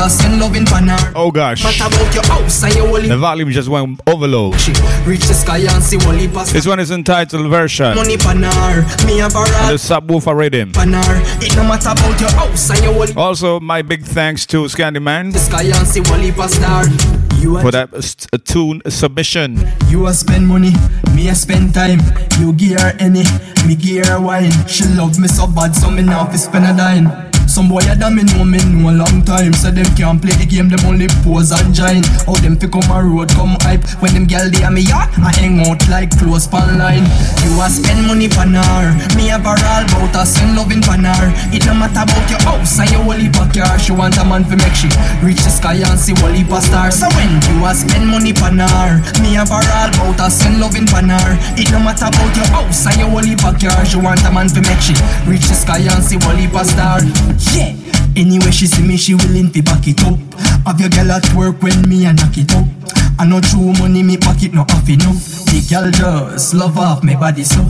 Speaker 4: Oh gosh.
Speaker 5: What about your house and your holy
Speaker 4: The volume just went overload.
Speaker 5: Reach the sky and see holy pass.
Speaker 4: This one is entitled Version.
Speaker 5: Money panar, me
Speaker 4: The subwoofer rhythm.
Speaker 5: panar. It no matter about your house and your holy
Speaker 4: Also, my big thanks to Scandyman
Speaker 5: sky and see holy pass. You a
Speaker 4: for that st- tune submission.
Speaker 5: You a spend money, me a spend time. You her any, me her wine. She love me so bad, so me now fi spend a dime. Some boy that me know me know a long time. So them can't play the game, them only pose and join. How them fi come a road, come hype? When them dey a me yacht, I hang out like close pan line. You a spend money pan her. Me her all bout a send loving pan her. It no matter about your house and your heap of She want a man fi make she reach the sky and see whole heap So when you a spend money pan her Me her all bout a send loving pan her. It no matter about your house and your heap of She want a man fi make she reach the sky and see of stars Yeah Anyway, she see me, she willing to back it up. Have your girl at work when me a knock it up. I know true money, me pocket no half enough. The girl just love off my body so.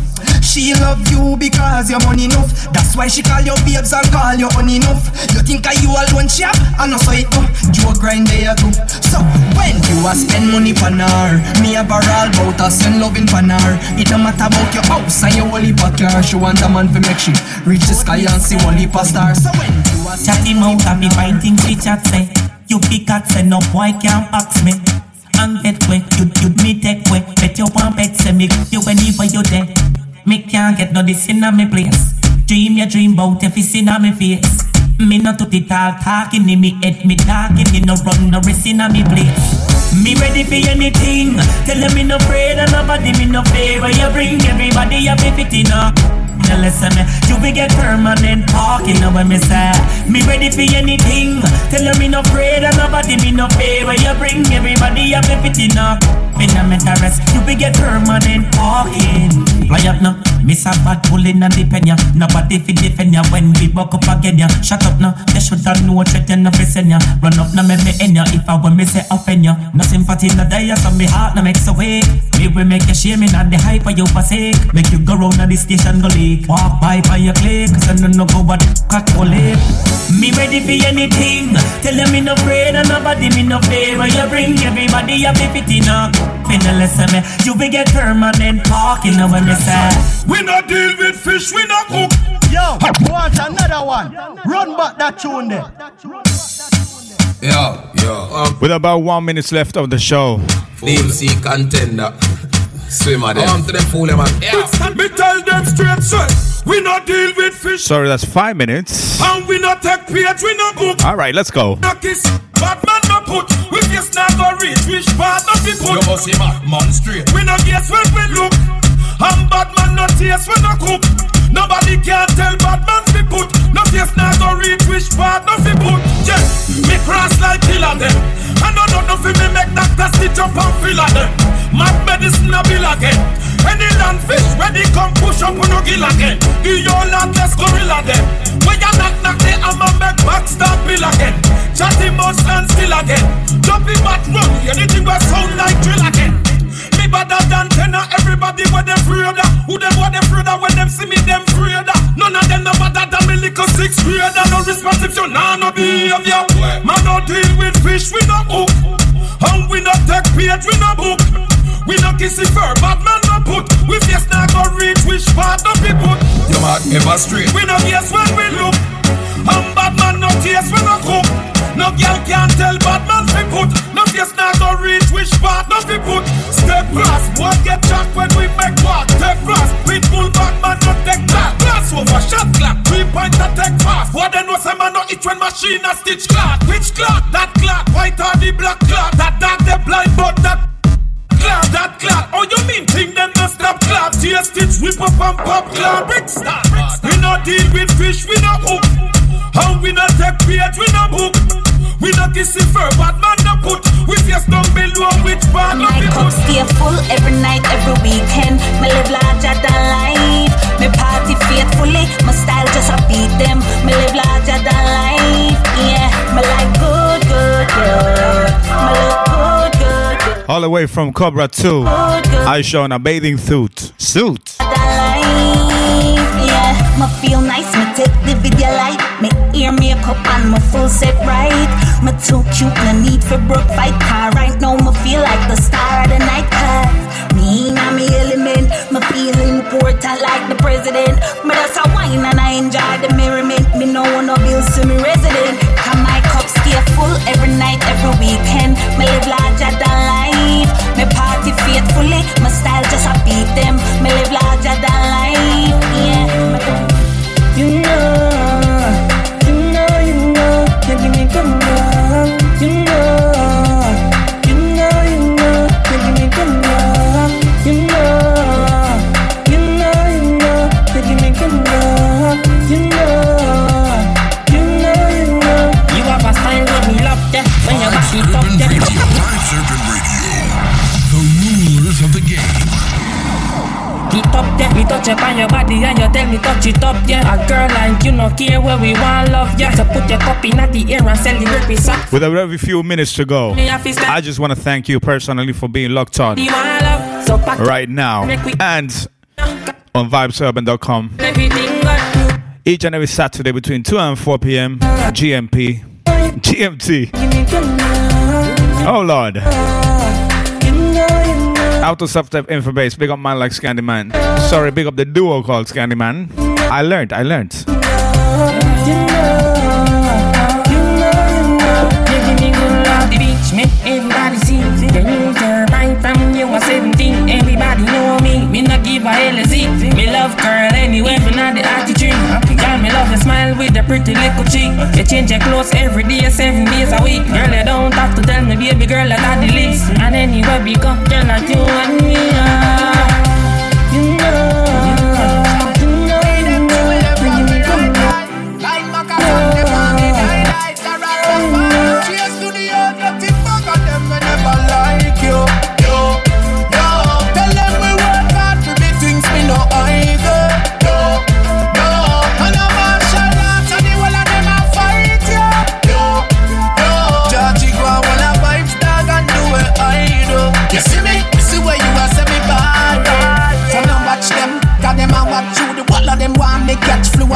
Speaker 5: She love you because you're money enough. That's why she call you babes and call you honey enough. You think I you alone have? I know so it go. You a grind there too. So when you a spend money pan her, me her all bout a send loving pan her. It no matter about your house and your of car. She want a man fi make she reach the sky and see heap of stars. So when you a
Speaker 38: Chatty mouth and me find things she chat say You pick at say no boy can't box me And get way, you, you me take way Bet you want bet say me you whenever you there Me can't get no this in me place. Dream your dream bout if it's in me face. Me not to the talk talking in me head Me talking in no run no rest in me place. Me ready for anything. Tell them me no afraid and nobody me no favor. You bring everybody you be fitting up. Now listen me, you will get permanent talking now when me say Me ready for anything. Tell me no afraid and nobody me no favor You bring everybody up if it In a mental you will get permanent talking Up now, miss a bad pulling and depend ya Nobody fi defend ya. When we buck up again ya Shut up now, you should have no threat you no send ya. Run up now make me end ya. If I want me say offend ya. No sympathy no die so me heart no makes away Me will make you shame me not the hype of you forsake Make you go round at the station go leak. Walk by by your click, send no no go but go late Me ready for anything. Tell them me no afraid and nobody me no favor You bring everybody up if it enough Finna listen me, you will get permanent talking when me say
Speaker 7: We not deal with fish, we not cook.
Speaker 19: Yo, want another one? Run back that tune there.
Speaker 36: Yo, yo, um,
Speaker 4: With about one minute left of the show.
Speaker 36: Deep sea contender. Swimmer them. Come to them fool them man. Yeah.
Speaker 7: Me tell them straight, sir. We not deal with fish,
Speaker 4: Sorry, that's five minutes.
Speaker 7: and we not take page, we not book.
Speaker 4: All right, let's go.
Speaker 7: No kiss, bad man no put. We face not go reach, which part not be put.
Speaker 36: You must see man, man straight.
Speaker 7: We no guess when we look. And bad man no taste when no cook. Nobody can tell bad man fi put. No face not go reach which part no fi put. Yeah, me cross like killer them. I know not nothing me make doctor stitch up and fill them. Mad medicine a bill again. Any land fish ready come push up on no gill again. The your land let's gorilla them. When you knock knock the hammer make back start bill again. Chatty must stand still again. Don't run. Anything will sound like drill again. Me better than tenor, uh, everybody what them afraid. Who them what them of when them see me them afraid. None of them no better than me little six grader. No response if you nah no behavior. Man no deal with fish, we no hook. And we no take page, we no book. We no kiss it fur, bad man no put. We face not go reach which part no be put.
Speaker 36: You mad ever straight.
Speaker 7: We no guess when we look. And bad man no taste when no cook. No girl can tell bad man fi put. No face not go reach which part no fi put. Step cross, what get jack when we make walk. Step cross, pitbull bad man no take that. Glass over shot clock, three point to take fast. What then was a man no itch when machine a stitch cloth. Which cloth? That cloth, white or the black cloth. That dog the blind but that clap, that clap. Oh, you mean thing them no stop clap? Tear stitch, whip up and pop clap. Brick star. We no deal with fish, we no hook. And we no take page, we no book. We no kiss it fur, bad man no put. We face down below which part no
Speaker 39: My
Speaker 7: be
Speaker 39: cup stay full every night, every weekend. Me live larger than life. Me party faithfully. My style just a beat them. Me live larger than life. Yeah, me like good, good, good. Me look good, good, good.
Speaker 4: All the way from Cobra 2. I show in a bathing suit. Suit.
Speaker 39: Me feel nice
Speaker 16: me take the video light. Me ear makeup and my full set right. Me too cute, no need for broke fight car. Right now, me feel like the star of the night. Cause me in me element, me feel important like the president. Me that's a wine and I enjoy the merriment. Me no want no bills to me resident. Come my cup stay full every night, every weekend. Me live larger than life. Me party faithfully, my style just a beat them.
Speaker 40: Touch up on your body and you tell me touch it up, yeah. A girl like you no care where we want love, yeah. So put your cup in the air and celebrate with some.
Speaker 4: With a very few minutes to go, I just want to thank you personally for being locked on
Speaker 40: You want love, so pack
Speaker 4: right now and on vibesurban.com each and every Saturday between 2 and 4 p.m. GMP. GMT. Oh Lord. Out of substep info base. Big up man like Scandyman. Sorry, big up the duo called Scandyman. I learned, I learned.
Speaker 40: You give me good love, the beach, make everybody see. The news are right from you are 17. Everybody know a LZ. Me love girl anyway, for not the attitude. Girl, me love your smile with the pretty little cheek. You change your clothes every day, seven days a week. Girl, you don't have to tell me, baby girl, I the least. And anywhere we go, girl, like you and me. ah.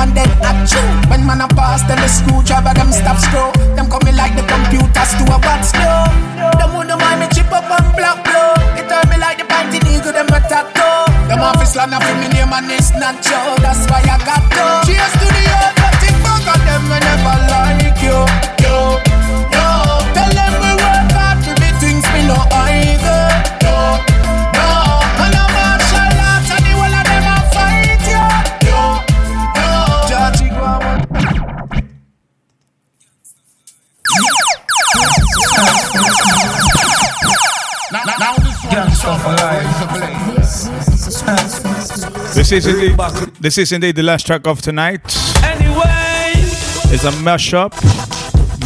Speaker 41: And then at you. When man a pass, tell the screwdriver them stop screw. Them coming like the computers to a what's slow. Them who don't mind me chip up and black blow. It turn me like the panty nigga them attack though. Them office land up for me name and it's not Joe. That's why I got to. Cheers to the old dirty fucker, them we never like you.
Speaker 21: This is for
Speaker 4: This is indeed, this is indeed the last track of tonight.
Speaker 7: Anyway,
Speaker 4: It's a mashup.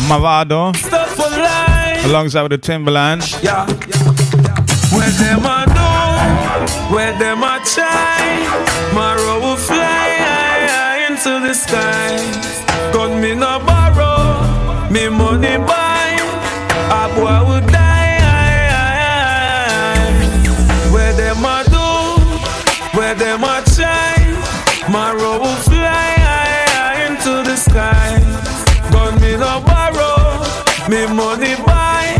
Speaker 4: Mavado
Speaker 7: stuff for life.
Speaker 4: alongside with the Timberland.
Speaker 7: Yeah. Where them a do, where them a try, Mavado will fly into the sky. Gun me no borrow, me money me money buy,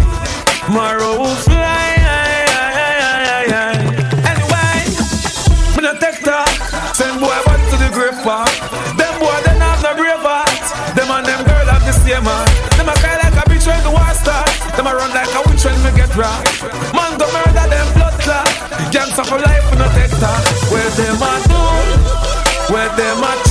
Speaker 7: Mavado will fly. Anyway, me no take talk. Send boy back to the grave park. Them boy they have no brave heart. Them and them girl have the same heart. Them a cry like a bitch when the war start. Them a run like a witch when me get rocked. Man go murder them blood clot. Gangsta for life we no take talk. Where them a do, where them a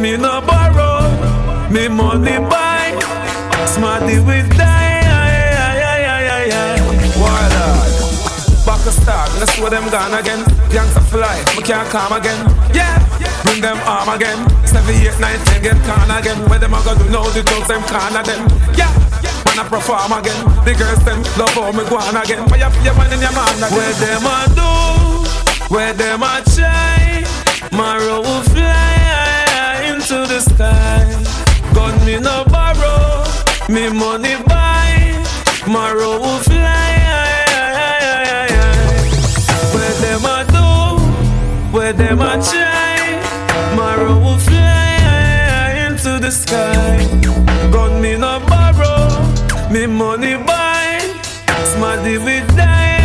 Speaker 7: me no borrow, me money buy. Smarty will die. Warlord. Back a start, let's where them gone again. Gangsta fly, we can't calm again. Yeah, bring them arm again. Seven, eight, nine, ten, get con again. Where them a go do now, the dogs them of them. Yeah, man I perform again. The girls them love how me go on again. Fire for your man in your man again. Where them a do? Where them a try? Mavado will fly into the sky. Gun me no borrow, me money buy. Road will fly. Where them a do? Where them a try? Road will fly into the sky. Gun me no borrow, me money buy. Smarty we die.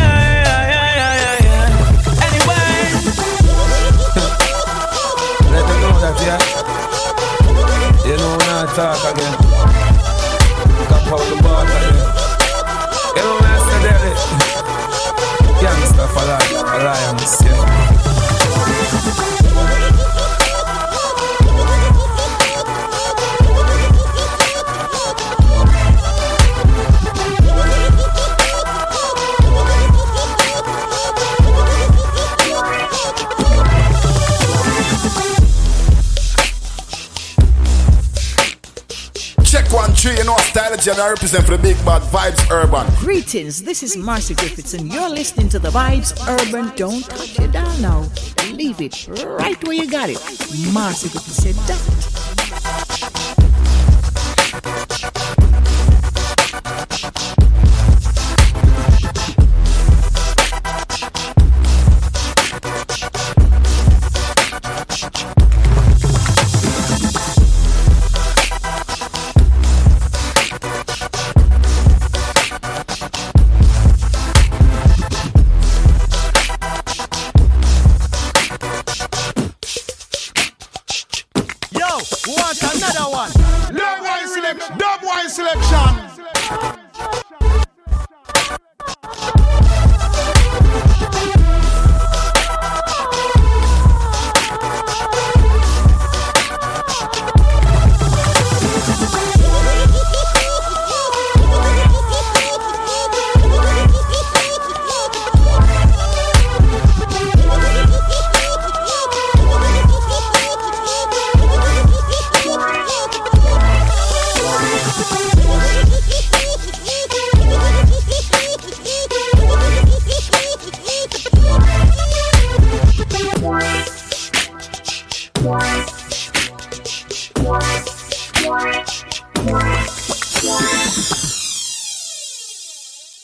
Speaker 7: Anyway, let them know that yeah. Talk again. Come out the bar again. You know when I say that. Gangsta for life, alliance, yeah.
Speaker 11: And I represent for the big bad vibes urban.
Speaker 42: Greetings, this is Marcia Griffiths, and you're listening to the Vibes Urban. Don't touch it down now. Leave it right where you got it. Marcia Griffiths said that.